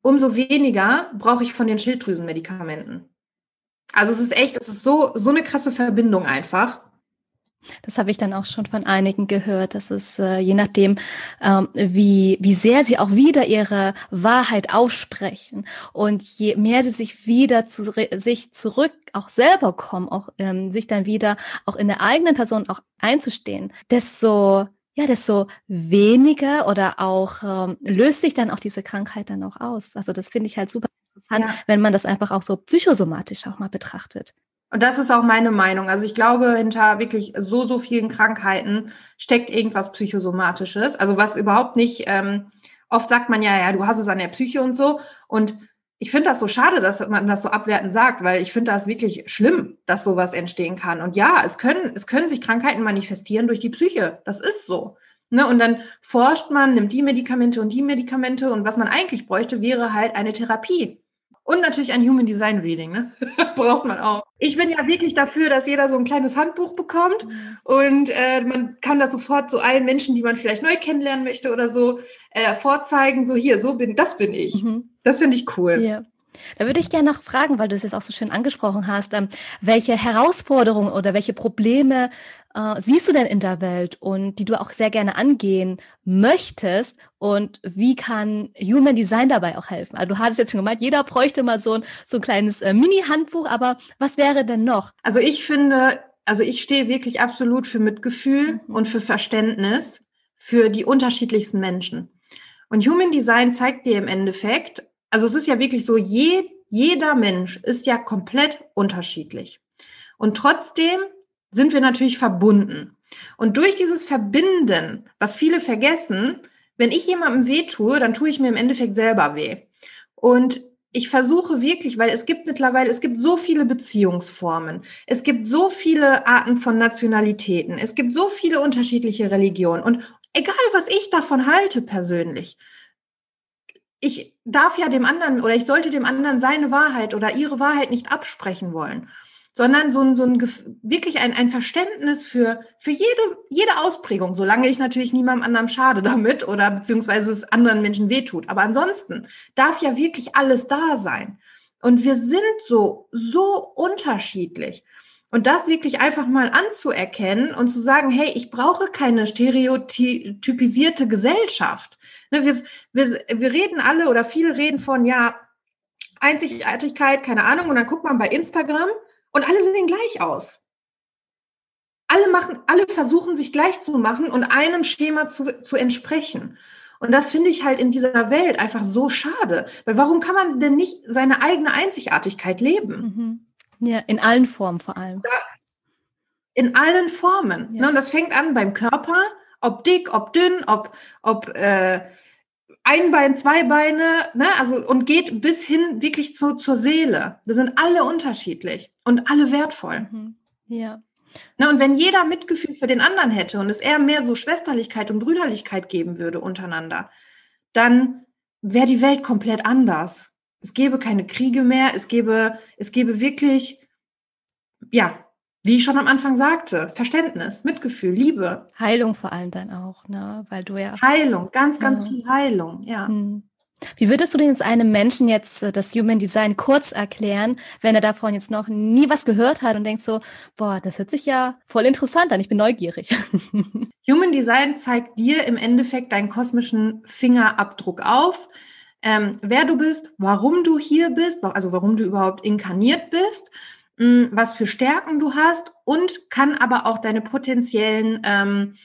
umso weniger brauche ich von den Schilddrüsenmedikamenten. Also es ist echt, es ist so, so eine krasse Verbindung einfach. Das habe ich dann auch schon von einigen gehört, dass es äh, je nachdem, ähm, wie, wie sehr sie auch wieder ihre Wahrheit aussprechen und je mehr sie sich wieder zu sich zurück auch selber kommen, auch ähm, sich dann wieder auch in der eigenen Person auch einzustehen, desto ja, desto weniger oder auch ähm, löst sich dann auch diese Krankheit dann auch aus. Also das finde ich halt super interessant, ja. wenn man das einfach auch so psychosomatisch auch mal betrachtet. Und das ist auch meine Meinung. Also ich glaube, hinter wirklich so, so vielen Krankheiten steckt irgendwas Psychosomatisches. Also was überhaupt nicht, ähm, oft sagt man ja, ja, du hast es an der Psyche und so. Und ich finde das so schade, dass man das so abwertend sagt, weil ich finde das wirklich schlimm, dass sowas entstehen kann. Und ja, es können, es können sich Krankheiten manifestieren durch die Psyche. Das ist so. Ne? Und dann forscht man, nimmt die Medikamente und die Medikamente. Und was man eigentlich bräuchte, wäre halt eine Therapie. Und natürlich ein Human Design Reading, ne? Braucht man auch. Ich bin ja wirklich dafür, dass jeder so ein kleines Handbuch bekommt mhm. und äh, man kann das sofort so allen Menschen, die man vielleicht neu kennenlernen möchte oder so, äh, vorzeigen, so hier, so bin, das bin ich. Mhm. Das finde ich cool. Ja. Da würde ich gerne noch fragen, weil du es jetzt auch so schön angesprochen hast, ähm, welche Herausforderungen oder welche Probleme äh, siehst du denn in der Welt und die du auch sehr gerne angehen möchtest und wie kann Human Design dabei auch helfen? Also du hattest jetzt schon gemeint, jeder bräuchte mal so ein, so ein kleines äh, Mini-Handbuch, aber was wäre denn noch? Also ich finde, also ich stehe wirklich absolut für Mitgefühl mhm. und für Verständnis für die unterschiedlichsten Menschen. Und Human Design zeigt dir im Endeffekt, also es ist ja wirklich so, je, jeder Mensch ist ja komplett unterschiedlich. Und trotzdem sind wir natürlich verbunden. Und durch dieses Verbinden, was viele vergessen, wenn ich jemandem weh tue, dann tue ich mir im Endeffekt selber weh. Und ich versuche wirklich, weil es gibt mittlerweile, es gibt so viele Beziehungsformen, es gibt so viele Arten von Nationalitäten, es gibt so viele unterschiedliche Religionen und egal was ich davon halte persönlich, ich darf ja dem anderen oder ich sollte dem anderen seine Wahrheit oder ihre Wahrheit nicht absprechen wollen sondern so ein, so ein wirklich ein, ein Verständnis für, für jede, jede Ausprägung, solange ich natürlich niemandem anderen schade damit oder beziehungsweise es anderen Menschen wehtut. Aber ansonsten darf ja wirklich alles da sein. Und wir sind so, so unterschiedlich. Und das wirklich einfach mal anzuerkennen und zu sagen, hey, ich brauche keine stereotypisierte Gesellschaft. Ne, wir, wir, wir reden alle oder viele reden von, ja, Einzigartigkeit, keine Ahnung, und dann guckt man bei Instagram und alle sehen gleich aus. Alle machen, alle versuchen sich gleich zu machen und einem Schema zu, zu entsprechen. Und das finde ich halt in dieser Welt einfach so schade. Weil warum kann man denn nicht seine eigene Einzigartigkeit leben? Mhm. Ja, in allen Formen vor allem. in allen Formen. Ja. Ne? Und das fängt an beim Körper, ob dick, ob dünn, ob, ob äh, ein Bein, zwei Beine, ne, also und geht bis hin wirklich zu, zur Seele. Wir sind alle unterschiedlich und alle wertvoll. Mhm. Ja. Na, und wenn jeder Mitgefühl für den anderen hätte und es eher mehr so Schwesterlichkeit und Brüderlichkeit geben würde untereinander, dann wäre die Welt komplett anders. Es gäbe keine Kriege mehr, es gäbe, es gäbe wirklich, ja, wie ich schon am Anfang sagte, Verständnis, Mitgefühl, Liebe. Heilung vor allem dann auch, ne? Weil du ja. Heilung, ganz, ganz ja. viel Heilung, ja. Hm. Wie würdest du denn jetzt einem Menschen jetzt äh, das Human Design kurz erklären, wenn er davon jetzt noch nie was gehört hat und denkt so, boah, das hört sich ja voll interessant an, ich bin neugierig. Human Design zeigt dir im Endeffekt deinen kosmischen Fingerabdruck auf, ähm, wer du bist, warum du hier bist, also warum du überhaupt inkarniert bist, was für Stärken du hast und kann aber auch deine potenziellen ähm,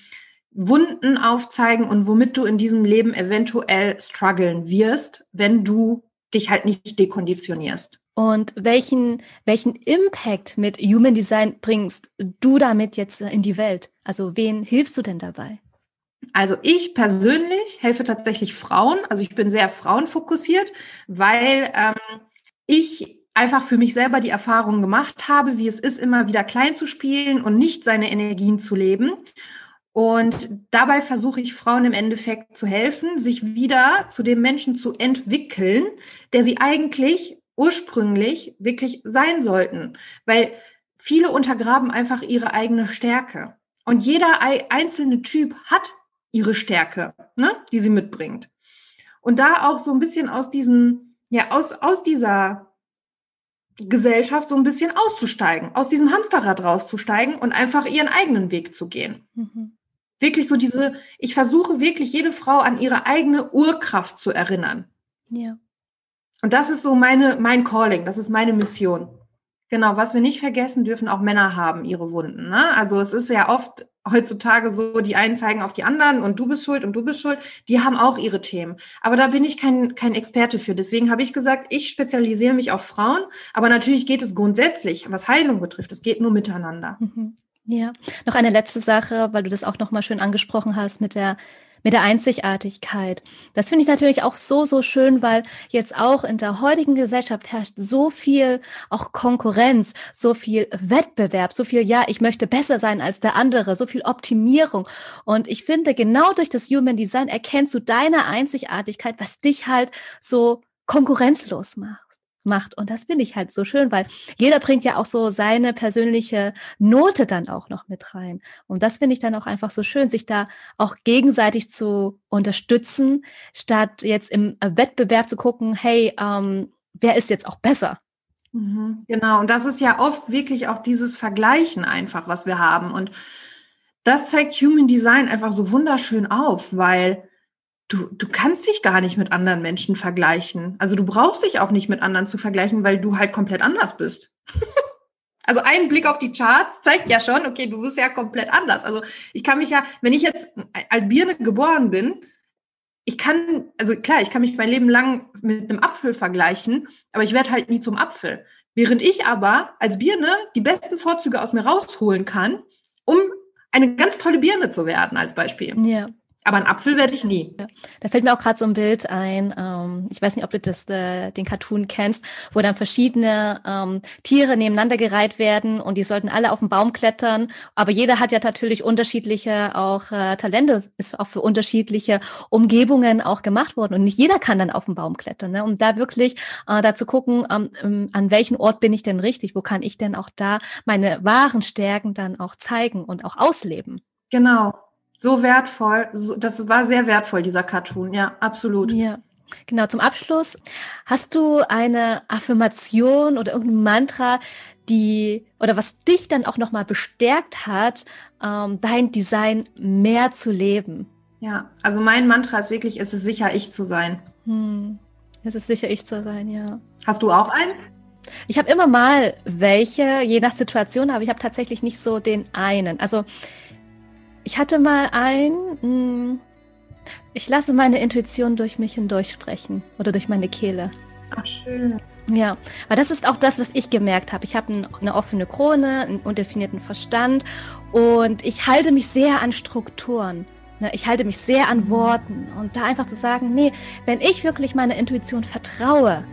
Wunden aufzeigen und womit du in diesem Leben eventuell strugglen wirst, wenn du dich halt nicht dekonditionierst. Und welchen, welchen Impact mit Human Design bringst du damit jetzt in die Welt? Also wen hilfst du denn dabei? Also ich persönlich helfe tatsächlich Frauen. Also ich bin sehr frauenfokussiert, weil ähm, ich einfach für mich selber die Erfahrung gemacht habe, wie es ist, immer wieder klein zu spielen und nicht seine Energien zu leben. Und dabei versuche ich Frauen im Endeffekt zu helfen, sich wieder zu dem Menschen zu entwickeln, der sie eigentlich ursprünglich wirklich sein sollten. Weil viele untergraben einfach ihre eigene Stärke. Und jeder einzelne Typ hat ihre Stärke, ne, die sie mitbringt. Und da auch so ein bisschen aus diesem, ja, aus, aus dieser Gesellschaft so ein bisschen auszusteigen, aus diesem Hamsterrad rauszusteigen und einfach ihren eigenen Weg zu gehen. Mhm. Wirklich so diese, ich versuche wirklich jede Frau an ihre eigene Urkraft zu erinnern. Ja. Und das ist so meine, mein Calling, das ist meine Mission. Genau, was wir nicht vergessen dürfen, auch Männer haben ihre Wunden. Ne? Also es ist ja oft heutzutage so, die einen zeigen auf die anderen und du bist schuld und du bist schuld. Die haben auch ihre Themen. Aber da bin ich kein, kein Experte für. Deswegen habe ich gesagt, ich spezialisiere mich auf Frauen. Aber natürlich geht es grundsätzlich, was Heilung betrifft. Es geht nur miteinander. Mhm. Ja, noch eine letzte Sache, weil du das auch noch mal schön angesprochen hast mit der mit der Einzigartigkeit. Das finde ich natürlich auch so, so schön, weil jetzt auch in der heutigen Gesellschaft herrscht so viel auch Konkurrenz, so viel Wettbewerb, so viel, ja, ich möchte besser sein als der andere, so viel Optimierung. Und ich finde, genau durch das Human Design erkennst du deine Einzigartigkeit, was dich halt so konkurrenzlos macht macht. Und das finde ich halt so schön, weil jeder bringt ja auch so seine persönliche Note dann auch noch mit rein. Und das finde ich dann auch einfach so schön, sich da auch gegenseitig zu unterstützen, statt jetzt im Wettbewerb zu gucken, hey, ähm, wer ist jetzt auch besser? Mhm, genau, und das ist ja oft wirklich auch dieses Vergleichen einfach, was wir haben. Und das zeigt Human Design einfach so wunderschön auf, weil du, du kannst dich gar nicht mit anderen Menschen vergleichen. Also du brauchst dich auch nicht mit anderen zu vergleichen, weil du halt komplett anders bist. also ein Blick auf die Charts zeigt ja schon, okay, du bist ja komplett anders. Also ich kann mich ja, wenn ich jetzt als Birne geboren bin, ich kann, also klar, ich kann mich mein Leben lang mit einem Apfel vergleichen, aber ich werde halt nie zum Apfel. Während ich aber als Birne die besten Vorzüge aus mir rausholen kann, um eine ganz tolle Birne zu werden, als Beispiel. Ja. Aber ein Apfel werde ich nie. Da fällt mir auch gerade so ein Bild ein. Ähm, ich weiß nicht, ob du das, äh, den Cartoon kennst, wo dann verschiedene ähm, Tiere nebeneinander gereiht werden und die sollten alle auf den Baum klettern. Aber jeder hat ja natürlich unterschiedliche auch äh, Talente, ist auch für unterschiedliche Umgebungen auch gemacht worden. Und nicht jeder kann dann auf den Baum klettern. Ne? Um da wirklich äh, da zu gucken, ähm, an welchen Ort bin ich denn richtig? Wo kann ich denn auch da meine wahren Stärken dann auch zeigen und auch ausleben? Genau, so wertvoll. So, das war sehr wertvoll, dieser Cartoon. Ja, absolut. Ja. Genau, zum Abschluss. Hast du eine Affirmation oder irgendein Mantra, die oder was dich dann auch nochmal bestärkt hat, ähm, dein Design mehr zu leben? Ja, also mein Mantra ist wirklich, es ist sicher, ich zu sein. Hm. Es ist sicher, ich zu sein, ja. Hast du auch eins? Ich habe immer mal welche, je nach Situation, aber ich habe tatsächlich nicht so den einen. Also ich hatte mal ein, hm, ich lasse meine Intuition durch mich hindurch sprechen oder durch meine Kehle. Ach, schön. Ja, weil das ist auch das, was ich gemerkt habe. Ich habe eine offene Krone, einen undefinierten Verstand und ich halte mich sehr an Strukturen. Ne, ich halte mich sehr an Worten und da einfach zu sagen, nee, wenn ich wirklich meiner Intuition vertraue,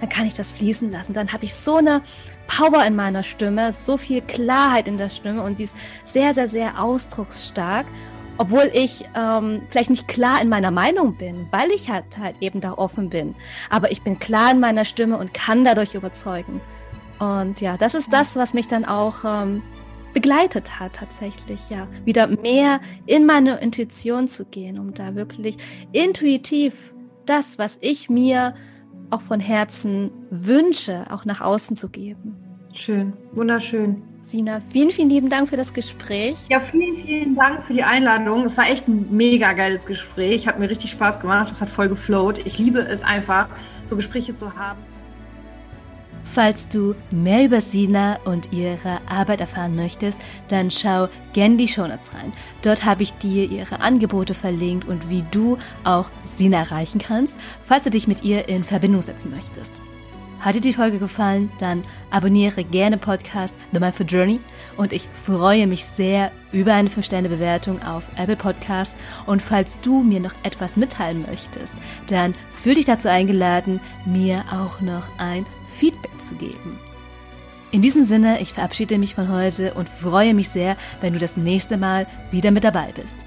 dann kann ich das fließen lassen. Dann habe ich so eine Power in meiner Stimme, so viel Klarheit in der Stimme und die ist sehr, sehr, sehr ausdrucksstark. Obwohl ich ähm, vielleicht nicht klar in meiner Meinung bin, weil ich halt, halt eben da offen bin. Aber ich bin klar in meiner Stimme und kann dadurch überzeugen. Und ja, das ist das, was mich dann auch ähm, begleitet hat tatsächlich, ja. Wieder mehr in meine Intuition zu gehen, um da wirklich intuitiv das, was ich mir auch von Herzen wünsche, auch nach außen zu geben. Schön, wunderschön. Sina, vielen, vielen lieben Dank für das Gespräch. Ja, vielen, vielen Dank für die Einladung. Es war echt ein mega geiles Gespräch. Hat mir richtig Spaß gemacht. Es hat voll geflowt. Ich liebe es einfach, so Gespräche zu haben. Falls du mehr über Sina und ihre Arbeit erfahren möchtest, dann schau gerne die Shownotes rein. Dort habe ich dir ihre Angebote verlinkt und wie du auch Sina erreichen kannst, falls du dich mit ihr in Verbindung setzen möchtest. Hat dir die Folge gefallen, dann abonniere gerne Podcast The Mindful Journey und ich freue mich sehr über eine 5-Sterne-Bewertung auf Apple Podcast und falls du mir noch etwas mitteilen möchtest, dann fühl dich dazu eingeladen, mir auch noch ein Feedback zu geben. In diesem Sinne, ich verabschiede mich von heute und freue mich sehr, wenn du das nächste Mal wieder mit dabei bist.